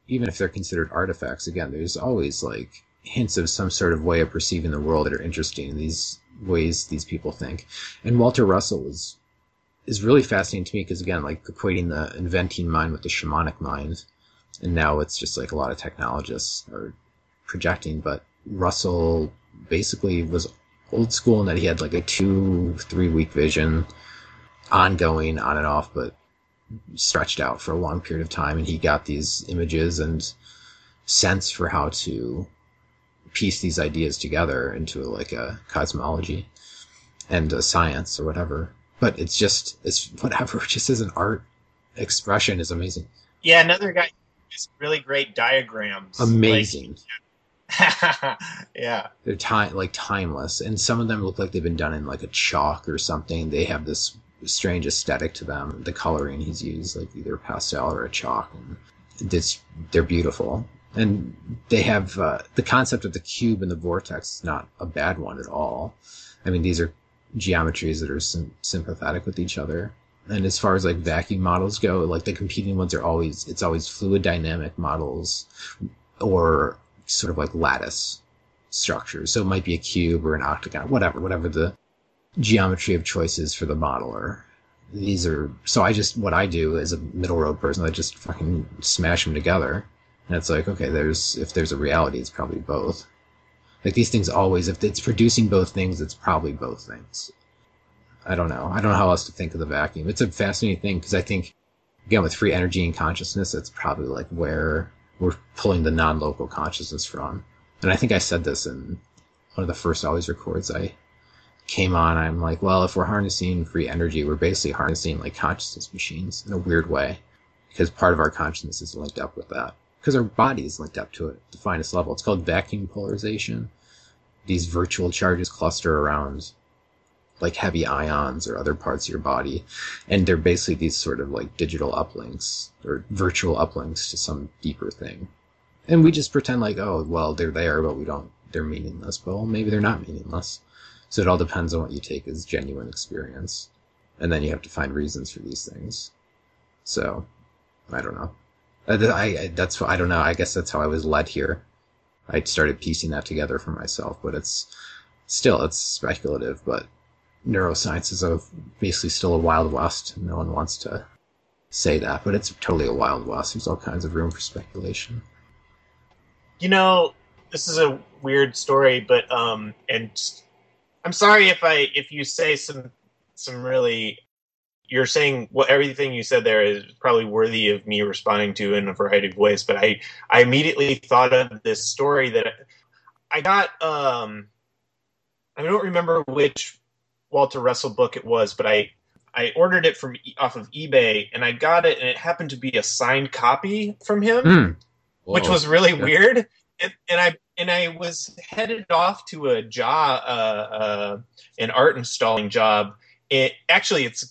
even if they're considered artifacts. Again, there's always like hints of some sort of way of perceiving the world that are interesting in these ways these people think. And Walter Russell is is really fascinating to me because again, like equating the inventing mind with the shamanic mind, and now it's just like a lot of technologists are projecting. But Russell basically was old school in that he had like a two three week vision, ongoing on and off, but stretched out for a long period of time, and he got these images and sense for how to piece these ideas together into like a cosmology and a science or whatever. But it's just it's whatever, just as an art expression is amazing. Yeah, another guy is really great diagrams. Amazing. Like- yeah. They're time like timeless, and some of them look like they've been done in like a chalk or something. They have this strange aesthetic to them. The coloring he's used, like either pastel or a chalk, and this they're beautiful. And they have uh, the concept of the cube and the vortex is not a bad one at all. I mean, these are geometries that are sym- sympathetic with each other. And as far as like vacuum models go, like the competing ones are always it's always fluid dynamic models or sort of like lattice structures. So it might be a cube or an octagon, whatever, whatever the geometry of choices for the modeler. These are so I just what I do as a middle road person, I just fucking smash them together, and it's like okay, there's if there's a reality, it's probably both. Like these things always, if it's producing both things, it's probably both things. I don't know. I don't know how else to think of the vacuum. It's a fascinating thing because I think, again, with free energy and consciousness, it's probably like where we're pulling the non-local consciousness from. And I think I said this in one of the first always records I came on. I'm like, well, if we're harnessing free energy, we're basically harnessing like consciousness machines in a weird way because part of our consciousness is linked up with that because our body is linked up to it the finest level. It's called vacuum polarization. These virtual charges cluster around like heavy ions or other parts of your body. And they're basically these sort of like digital uplinks or virtual uplinks to some deeper thing. And we just pretend like, oh, well, they're there, but we don't, they're meaningless. Well, maybe they're not meaningless. So it all depends on what you take as genuine experience. And then you have to find reasons for these things. So, I don't know. Uh, I, I that's I don't know. I guess that's how I was led here. I started piecing that together for myself, but it's still it's speculative. But neuroscience is a basically still a wild west. No one wants to say that, but it's totally a wild west. There's all kinds of room for speculation. You know, this is a weird story, but um, and I'm sorry if I if you say some some really you're saying what everything you said there is probably worthy of me responding to in a variety of ways but i i immediately thought of this story that i got um i don't remember which walter russell book it was but i i ordered it from off of ebay and i got it and it happened to be a signed copy from him Hmm. which was really Yeah. weird. And, and I and I was headed off to a job, uh, uh, an art installing job. It actually it's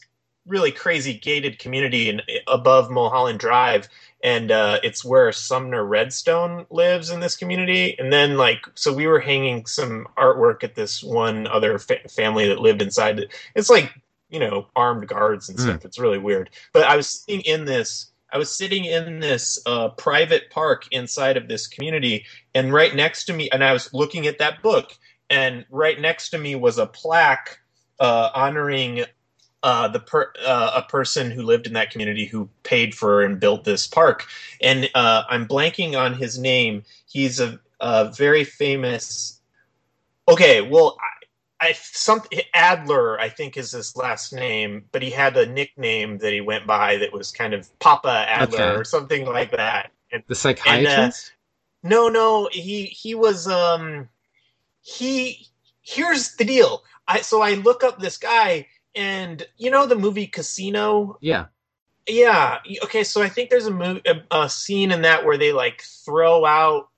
really crazy gated community in, above Mulholland Drive, and uh, it's where Sumner Redstone lives in this community. And then like so we were hanging some artwork at this one other fa- family that lived inside. It's like you know armed guards and Hmm. stuff. It's really weird. But I was sitting in this. I was sitting in this uh, private park inside of this community, and right next to me, and I was looking at that book, and right next to me was a plaque uh, honoring uh, the per- uh, a person who lived in that community who paid for and built this park, and uh, I'm blanking on his name. He's a, a very famous. Okay, well, I, I some Adler, I think, is his last name, but he had a nickname that he went by that was kind of Papa Adler Okay. or something like that. And The psychiatrist? no, no, he he was um he here's the deal. I so I look up this guy and you know the movie Casino? yeah. Yeah. Okay, so I think there's a movie a, a scene in that where they like throw out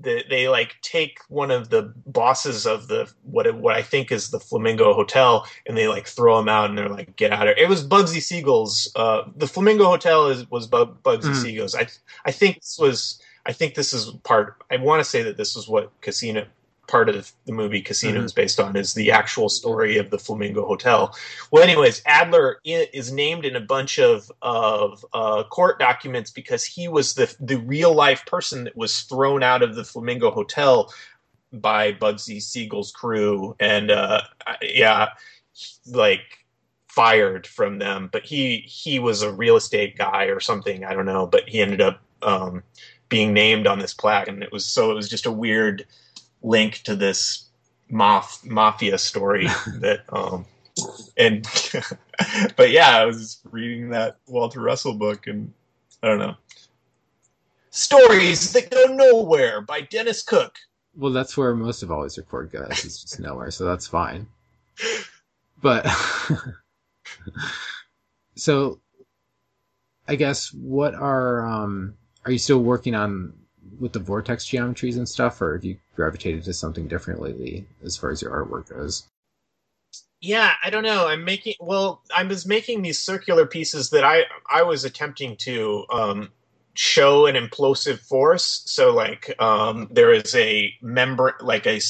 the, they like take one of the bosses of the what what I think is the Flamingo Hotel and they like throw him out and they're like get out of here. It was Bugsy Siegel's uh the Flamingo Hotel is was Bug, Bugsy Mhm. Siegel's. I I think this was I think this is part I want to say that this was what Casino part of the movie Casino is based on is the actual story of the Flamingo Hotel. Well, anyways, Adler is named in a bunch of of uh, court documents because he was the the real life person that was thrown out of the Flamingo Hotel by Bugsy Siegel's crew, and uh, yeah, like fired from them. But he he was a real estate guy or something. I don't know. But he ended up um, being named on this plaque, and it was so it was just a weird link to this maf- mafia story that um and but yeah i was reading that walter russell book and i don't know stories that go nowhere by Dennis Koch Well, that's where most of always record goes. It's just nowhere, so that's fine. But so, I guess what are um are you still working on with the vortex geometries and stuff, or have you gravitated to something different lately as far as your artwork goes? yeah i don't know i'm making well i was making these circular pieces that i i was attempting to um show an implosive force so like um there is a member like a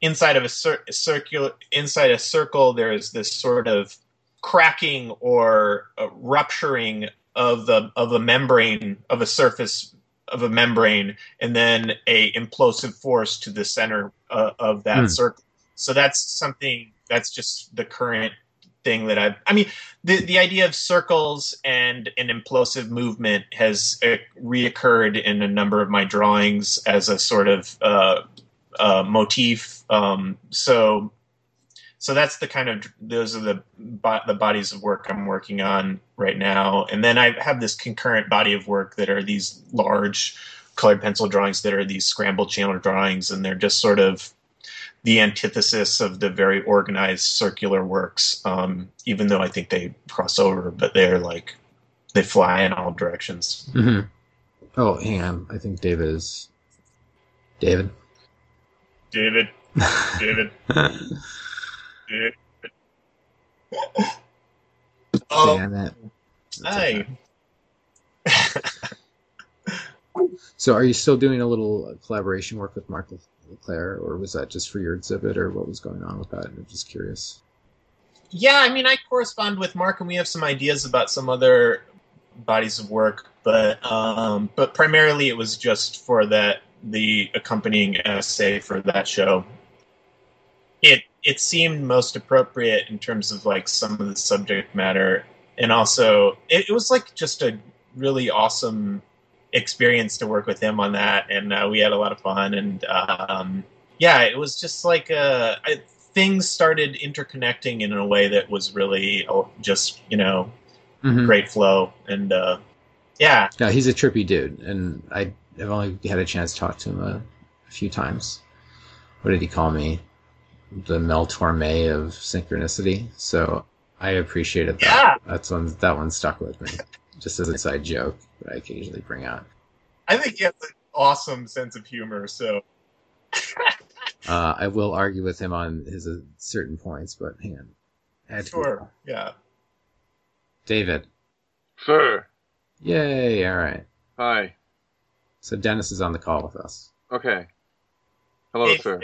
inside of a cir- circular inside a circle there is this sort of cracking or uh, rupturing of the of a membrane of a surface of a membrane and then a implosive force to the center uh, of that Hmm. circle so that's something that's just the current thing that I've. I mean, the the idea of circles and an implosive movement has uh, reoccurred in a number of my drawings as a sort of uh, uh, motif. Um, so, so that's the kind of those are the the bodies of work I'm working on right now, and then I have this concurrent body of work that are these large colored pencil drawings that are these scrambled channel drawings, and they're just sort of the antithesis of the very organized circular works. Um, even though I think they cross over, but they're like they fly in all directions. Mm-hmm. Oh, hang on. I think David is David. David, David, Oh, Damn it. That's hi. okay. So, are you still doing a little collaboration work with Mark LeClair, or was that just for your exhibit, or what was going on with that? I'm just curious. Yeah, I mean, I correspond with Mark, and we have some ideas about some other bodies of work, but um, but primarily it was just for that the accompanying essay for that show. It seemed most appropriate in terms of like some of the subject matter, and also it, it was like just a really awesome experience to work with him on that, and uh, we had a lot of fun, and um, yeah, it was just like uh, I, things started interconnecting in a way that was really oh, just you know Mhm. great flow, and uh, yeah, Yeah, he's a trippy dude, and I have only had a chance to talk to him a, a few times. What did he call me? The Mel Torme of synchronicity. So I appreciated that. Yeah. That's one. That one stuck with me, just as a side joke that I occasionally bring out. I think he has an awesome sense of humor. So Uh, I will argue with him on his uh, certain points, but hang on. I to- sure, yeah. David. Sir. Yay! All right. Hi. So Dennis is on the call with us. Okay. Hello, Hey, sir.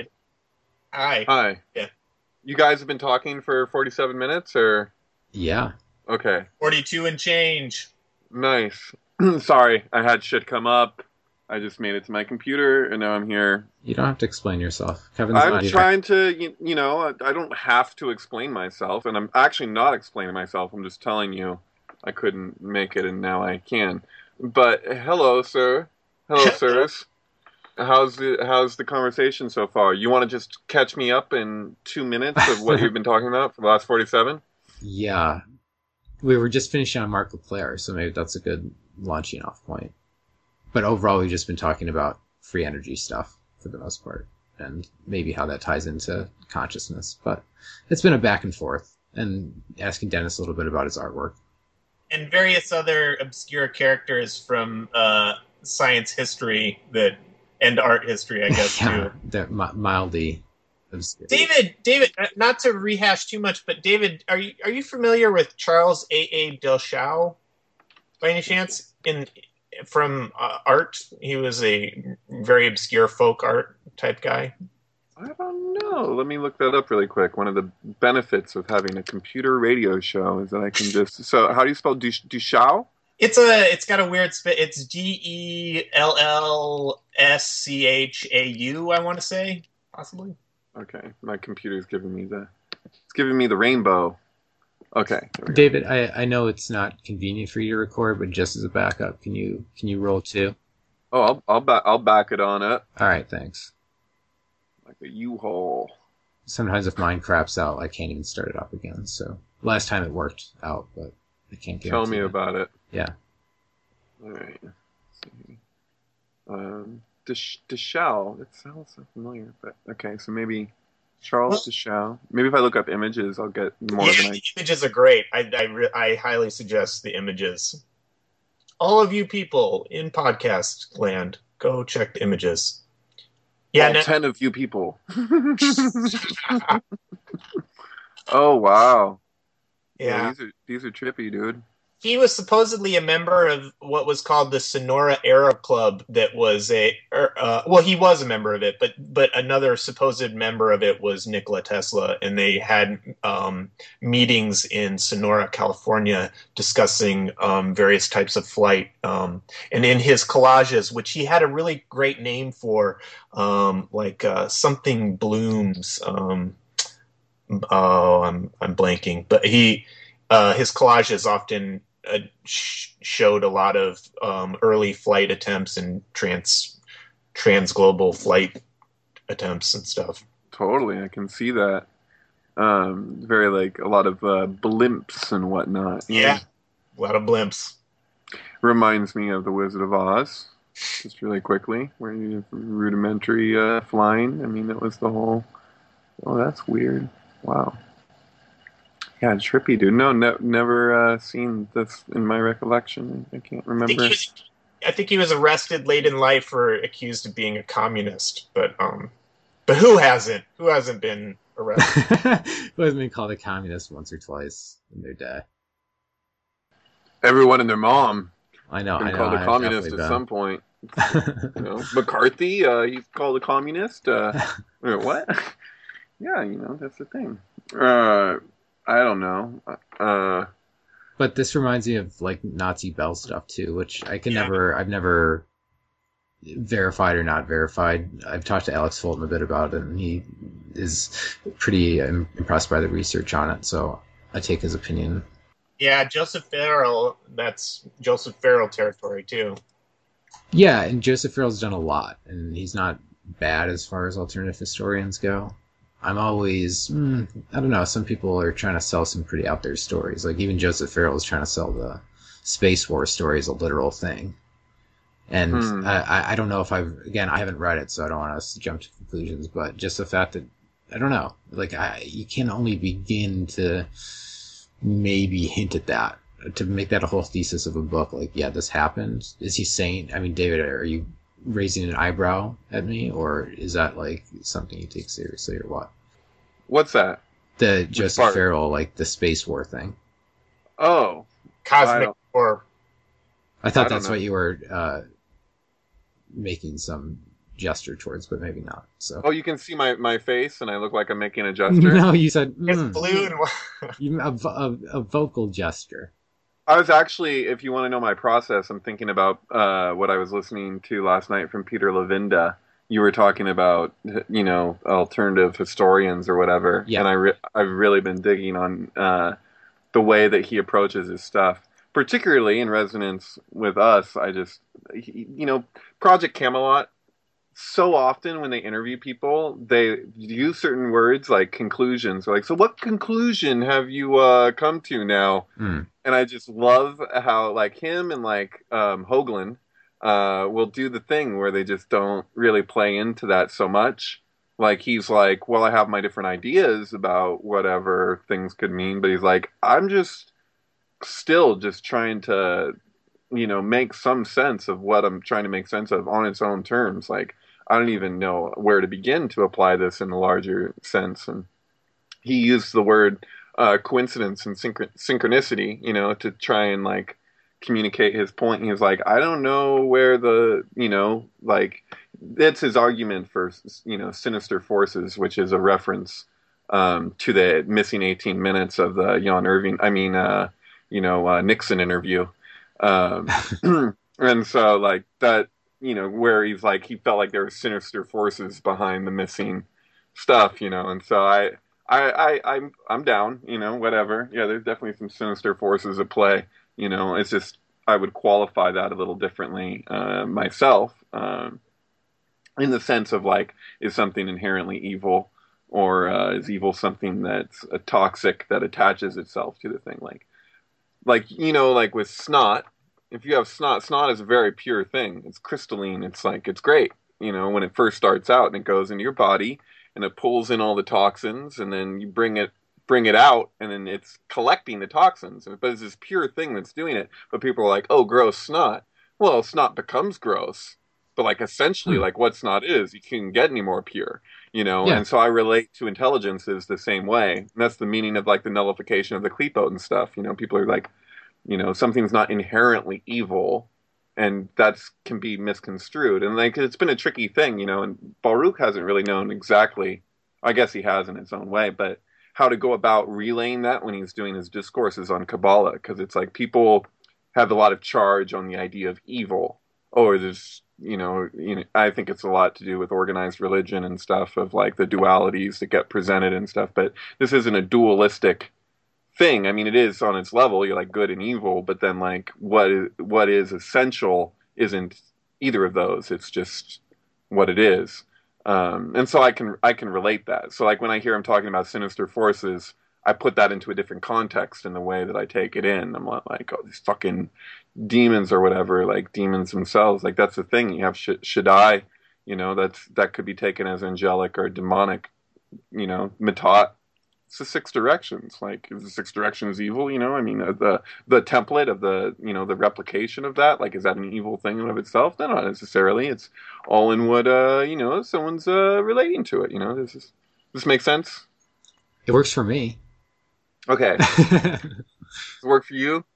Hi. Hi. Yeah. You guys have been talking for 47 minutes, or? Yeah. Okay. Forty-two and change. Nice. Sorry, I had shit come up. I just made it to my computer, and now I'm here. You don't have to explain yourself. Kevin's I'm not here. trying to, you, you know, I, I don't have to explain myself, and I'm actually not explaining myself. I'm just telling you I couldn't make it, and now I can. But hello, sir. Hello, sirs. How's the how's the conversation so far? You want to just catch me up in two minutes of what you've been talking about for the last forty-seven? Yeah. We were just finishing on Mark LeClair, so maybe that's a good launching off point. But overall, we've just been talking about free energy stuff for the most part, and maybe how that ties into consciousness. But it's been a back and forth, and asking Dennis a little bit about his artwork. and various other obscure characters from uh, science history that and art history, I guess yeah, too. they're mi- mildly obscure. David, David, uh, not to rehash too much, but David, are you are you familiar with Charles A. A. Dellschau by any chance? In from uh, art, he was a very obscure folk art type guy. I don't know. Let me look that up really quick. One of the benefits of having a computer radio show is that I can just. So, how do you spell Dush- Dushao? It's a. It's got a weird. Sp- it's G E L L S C H A U. I want to say possibly. Okay, my computer's giving me the. It's giving me the rainbow. Okay. there go. David, I, I know it's not convenient for you to record, but just as a backup, can you can you roll two? Oh, I'll I'll, ba- I'll back it on up All right, thanks. like a U-Haul. Sometimes if mine craps out, I can't even start it up again. So last time it worked out, but I can't Tell guarantee me it. about it. Yeah. All right. See. Um, Desch- Deschal. It sounds so familiar, but okay. So maybe Charles Well- Deschal. Maybe if I look up images, I'll get more yeah, than I. the images are great. I I, re- I highly suggest the images. All of you people in podcast land, go check the images. Yeah, all no- ten of you people. oh wow. yeah. These are these are trippy, dude. He was supposedly a member of what was called the Sonora Aero Club. That was a, er, uh, well, he was a member of it, but but another supposed member of it was Nikola Tesla, and they had um, meetings in Sonora, California, discussing um, various types of flight. Um, and in his collages, which he had a really great name for, um, like uh, something blooms. Um, oh, I'm I'm blanking, but he uh, his collages often uh, sh- showed a lot of um, early flight attempts and trans trans global flight attempts and stuff. Totally, I can see that. Um, very like a lot of uh, blimps and whatnot. Yeah, a lot of blimps. reminds me of the Wizard of Oz. Just really quickly, where you rudimentary uh, flying. I mean, that was the whole. Oh, that's weird. Wow. Yeah, trippy, dude. No, ne- never uh, seen this in my recollection. I can't I think, remember. was, I think he was arrested late in life for accused of being a communist, but um, but who hasn't? Who hasn't been arrested? Who hasn't been called a communist once or twice in their day? Everyone and their mom I know. I know. called a I've communist at definitely some point. You know, McCarthy, uh, he's called a communist. Uh, what? yeah, you know, that's the thing. Uh, I don't know. Uh, But this reminds me of like Nazi Bell stuff too, which I can Yeah. never, I've never verified or not verified. I've talked to Alex Fulton a bit about it, and he is pretty um, impressed by the research on it. So I take his opinion. yeah, Joseph Farrell. That's Joseph Farrell territory too. Yeah, and Joseph Farrell's done a lot, and he's not bad as far as alternative historians go. I'm always, mm, I don't know. Some people are trying to sell some pretty out there stories. Like even Joseph Farrell is trying to sell the space war story as a literal thing. And Hmm. I, I- don't know if I've again I haven't read it, so I don't want us to jump to conclusions. But just the fact that I don't know, like I, you can only begin to maybe hint at that to make that a whole thesis of a book. Like, yeah, this happened. Is he saying? I mean, David, are you raising an eyebrow at me, or is that like something you take seriously, or what? what's that? The Joseph part? Farrell, like the space war thing. Oh, Cosmic don't- War. I thought I that's know. what you were uh, making some gesture towards, but maybe not. So. oh, you can see my, my face, and I look like I'm making a gesture. No, you said It's mm. blue and. You, a, a, a vocal gesture. I was actually, if you want to know my process, I'm thinking about uh, what I was listening to last night from Peter Levenda. You were talking about, you know, alternative historians or whatever, Yeah. and I re- I've really been digging on uh, the way that he approaches his stuff, particularly in resonance with us. I just, you know, Project Camelot. So often when they interview people, they use certain words like conclusions. They're like, so what conclusion have you uh, come to now? Mm. And I just love how like him and like um, Hoagland uh, will do the thing where they just don't really play into that so much. Like he's like, well, I have my different ideas about whatever things could mean, but he's like, I'm just still just trying to, you know, make some sense of what I'm trying to make sense of on its own terms. Like I don't even know where to begin to apply this in a larger sense. And he used the word uh, coincidence and synchron- synchronicity, you know, to try and like communicate his point. He was like, I don't know where the, you know, like that's his argument for you know sinister forces, which is a reference um, to the missing 18 minutes of the Jan Irving, I mean, uh, you know, uh, Nixon interview. Um, and so like that, you know, where he's like, he felt like there were sinister forces behind the missing stuff, you know, and so I, I, I, I'm, I'm down, you know, whatever. Yeah, there's definitely some sinister forces at play, you know, it's just, I would qualify that a little differently, uh, myself, um, in the sense of like, is something inherently evil? or uh, is evil something that's a toxic that attaches itself to the thing like like you know like with snot if you have snot snot is a very pure thing it's crystalline it's like it's great you know when it first starts out and it goes into your body and it pulls in all the toxins and then you bring it bring it out and then it's collecting the toxins. But it's this pure thing that's doing it. But people are like oh gross snot well snot becomes gross. But like essentially Hmm. like what snot is you can't get any more pure you know? Yeah. and so i relate to intelligence is the same way. And that's the meaning of like the nullification of the klepo and stuff you know? People are like you know something's not inherently evil and that can be misconstrued and like it's been a tricky thing you know and baruch hasn't really known exactly i guess he has in his own way but how to go about relaying that when he's doing his discourses on kabbalah because it's like people have a lot of charge on the idea of evil or there's you know, you know, I think it's a lot to do with organized religion and stuff of like the dualities that get presented and stuff. But this isn't a dualistic thing. I mean, it is on its level. You're like good and evil, but then like what is, what is essential isn't either of those. It's just what it is. Um, and so I can I can relate that. So like when I hear him talking about sinister forces, I put that into a different context in the way that I take it in. I'm not like, oh, these fucking demons or whatever, like demons themselves. Like that's the thing. You have Sh- Shaddai, you know, that's that could be taken as angelic or demonic. You know, Matat. It's the six directions. Like, is the six directions evil? You know, I mean, uh, the the template of the you know the replication of that. Like, is that an evil thing in of itself? No, not necessarily. It's all in what uh you know someone's uh relating to it. You know, this is this makes sense? It works for me. Okay, does it work for you?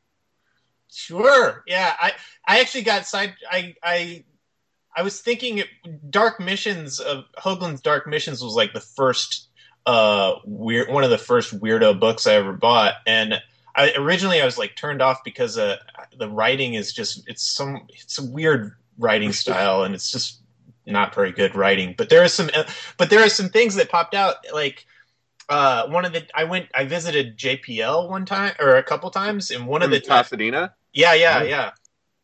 Sure. Yeah. I I actually got side. I I I was thinking it, Dark Missions of Hoagland's Dark Missions was like the first uh weird one of the first weirdo books I ever bought, and I originally I was like turned off because uh the writing is just it's some it's a weird writing style and it's just not very good writing. But there are some but there are some things that popped out like uh one of the I went I visited JPL one time or a couple times and one of the From Pasadena. yeah, yeah, yeah.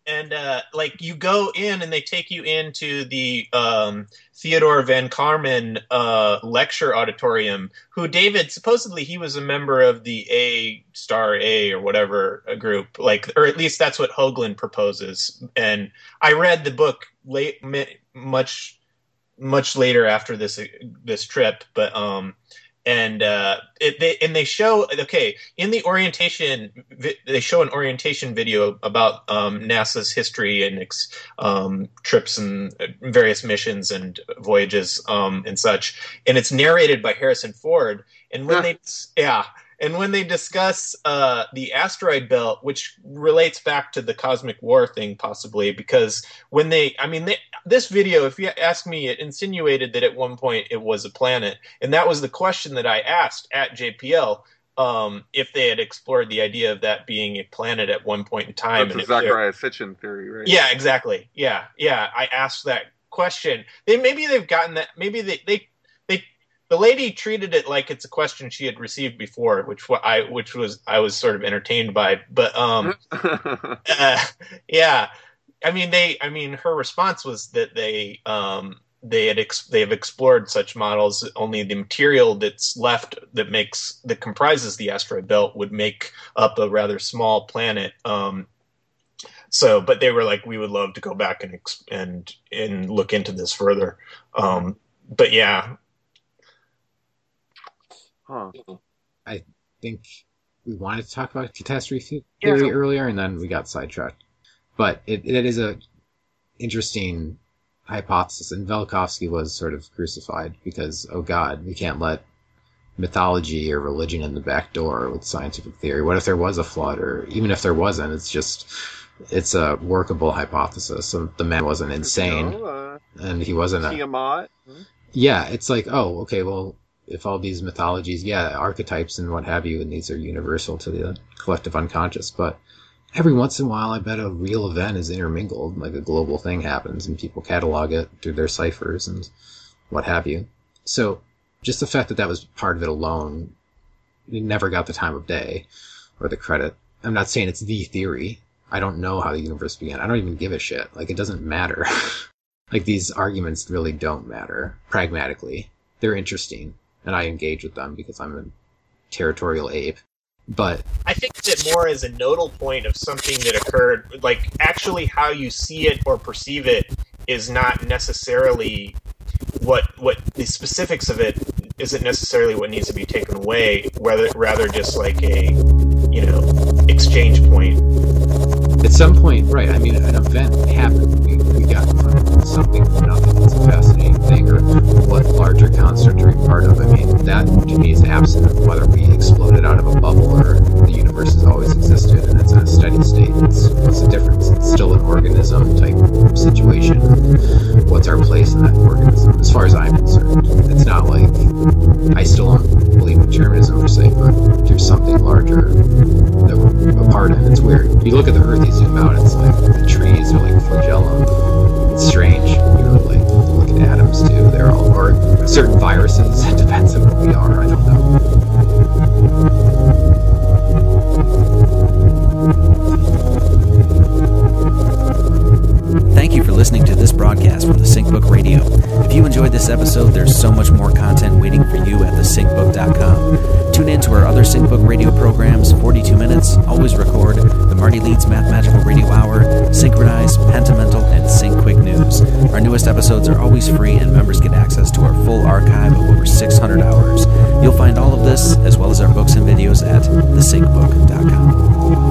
And uh, like you go in and they take you into the um, Theodore von Kármán uh, lecture auditorium. Who David supposedly he was a member of the A Star A or whatever a group, like or at least that's what Hoagland proposes. And I read the book late, much much later after this this trip, but um, and uh, it, they and they show okay in the orientation they show an orientation video about um, NASA's history and um, trips and uh, various missions and voyages um, and such, and it's narrated by Harrison Ford. And when they yeah. And when they discuss uh, the asteroid belt, which relates back to the cosmic war thing, possibly, because when they, I mean, they, this video, if you ask me, it insinuated that at one point it was a planet, and that was the question that I asked at JPL um, if they had explored the idea of that being a planet at one point in time. That's and a Zecharia Sitchin theory, right? yeah, exactly. Yeah, yeah. I asked that question. They maybe they've gotten that. Maybe they they the lady treated it like it's a question she had received before, which I which was I was sort of entertained by. But um, uh, yeah, I mean they. I mean her response was that they um they had ex- they have explored such models. Only the material that's left that makes that comprises the asteroid belt would make up a rather small planet. Um, so, but they were like, we would love to go back and ex- and and look into this further. Um, but yeah, huh. I think we wanted to talk about catastrophe Yeah. theory earlier, and then we got sidetracked. But it, it is a interesting hypothesis, and Velikovsky was sort of crucified because, oh God, we can't let mythology or religion in the back door with scientific theory. What if there was a flood, or even if there wasn't, it's just it's a workable hypothesis. The man wasn't insane. Uh, and he wasn't a Tiamat. yeah, it's like, oh, okay, well, if all these mythologies, yeah, archetypes and what have you, and these are universal to the collective unconscious, but every once in a while, I bet a real event is intermingled, like a global thing happens, and people catalog it through their ciphers and what have you. So, just the fact that that was part of it alone, it never got the time of day or the credit. I'm not saying it's the theory. I don't know how the universe began. I don't even give a shit. Like, it doesn't matter. like, these arguments really don't matter pragmatically. They're interesting, and I engage with them because I'm a territorial ape. But I think that more as a nodal point of something that occurred, like actually how you see it or perceive it is not necessarily what what the specifics of it isn't necessarily what needs to be taken away, whether rather just like a you know exchange point. at some point, right, I mean, an event happened. We, we got something from nothing. It's a fascinating thing. Or what larger construct are we part of? I mean, that to me is absent of whether we exploded out of a bubble or the universe has always existed and it's in a steady state. It's, what's the difference? It's still an organism type situation. What's our place in that organism? As far as I'm concerned, it's not like I still don't believe in determinism per se, but there's something larger that we're a part of. It's weird. You look at the Earth, you zoom out, it's like the trees are like flagellum. It's strange. You like look at atoms too. They're all or certain viruses. It depends on what we are. I don't know. Thank you for listening to this broadcast from the SyncBook Radio. If you enjoyed this episode, there's so much more content waiting for you at thesyncbook.com. Tune in to our other SyncBook radio programs, 42 Minutes, Always Record, the Marty Leeds Mathemagical Radio Hour, Synchronize, Pentamental, and Sync Quick News. Our newest episodes are always free, and members get access to our full archive of over 600 hours. You'll find all of this, as well as our books and videos, at thesyncbook.com.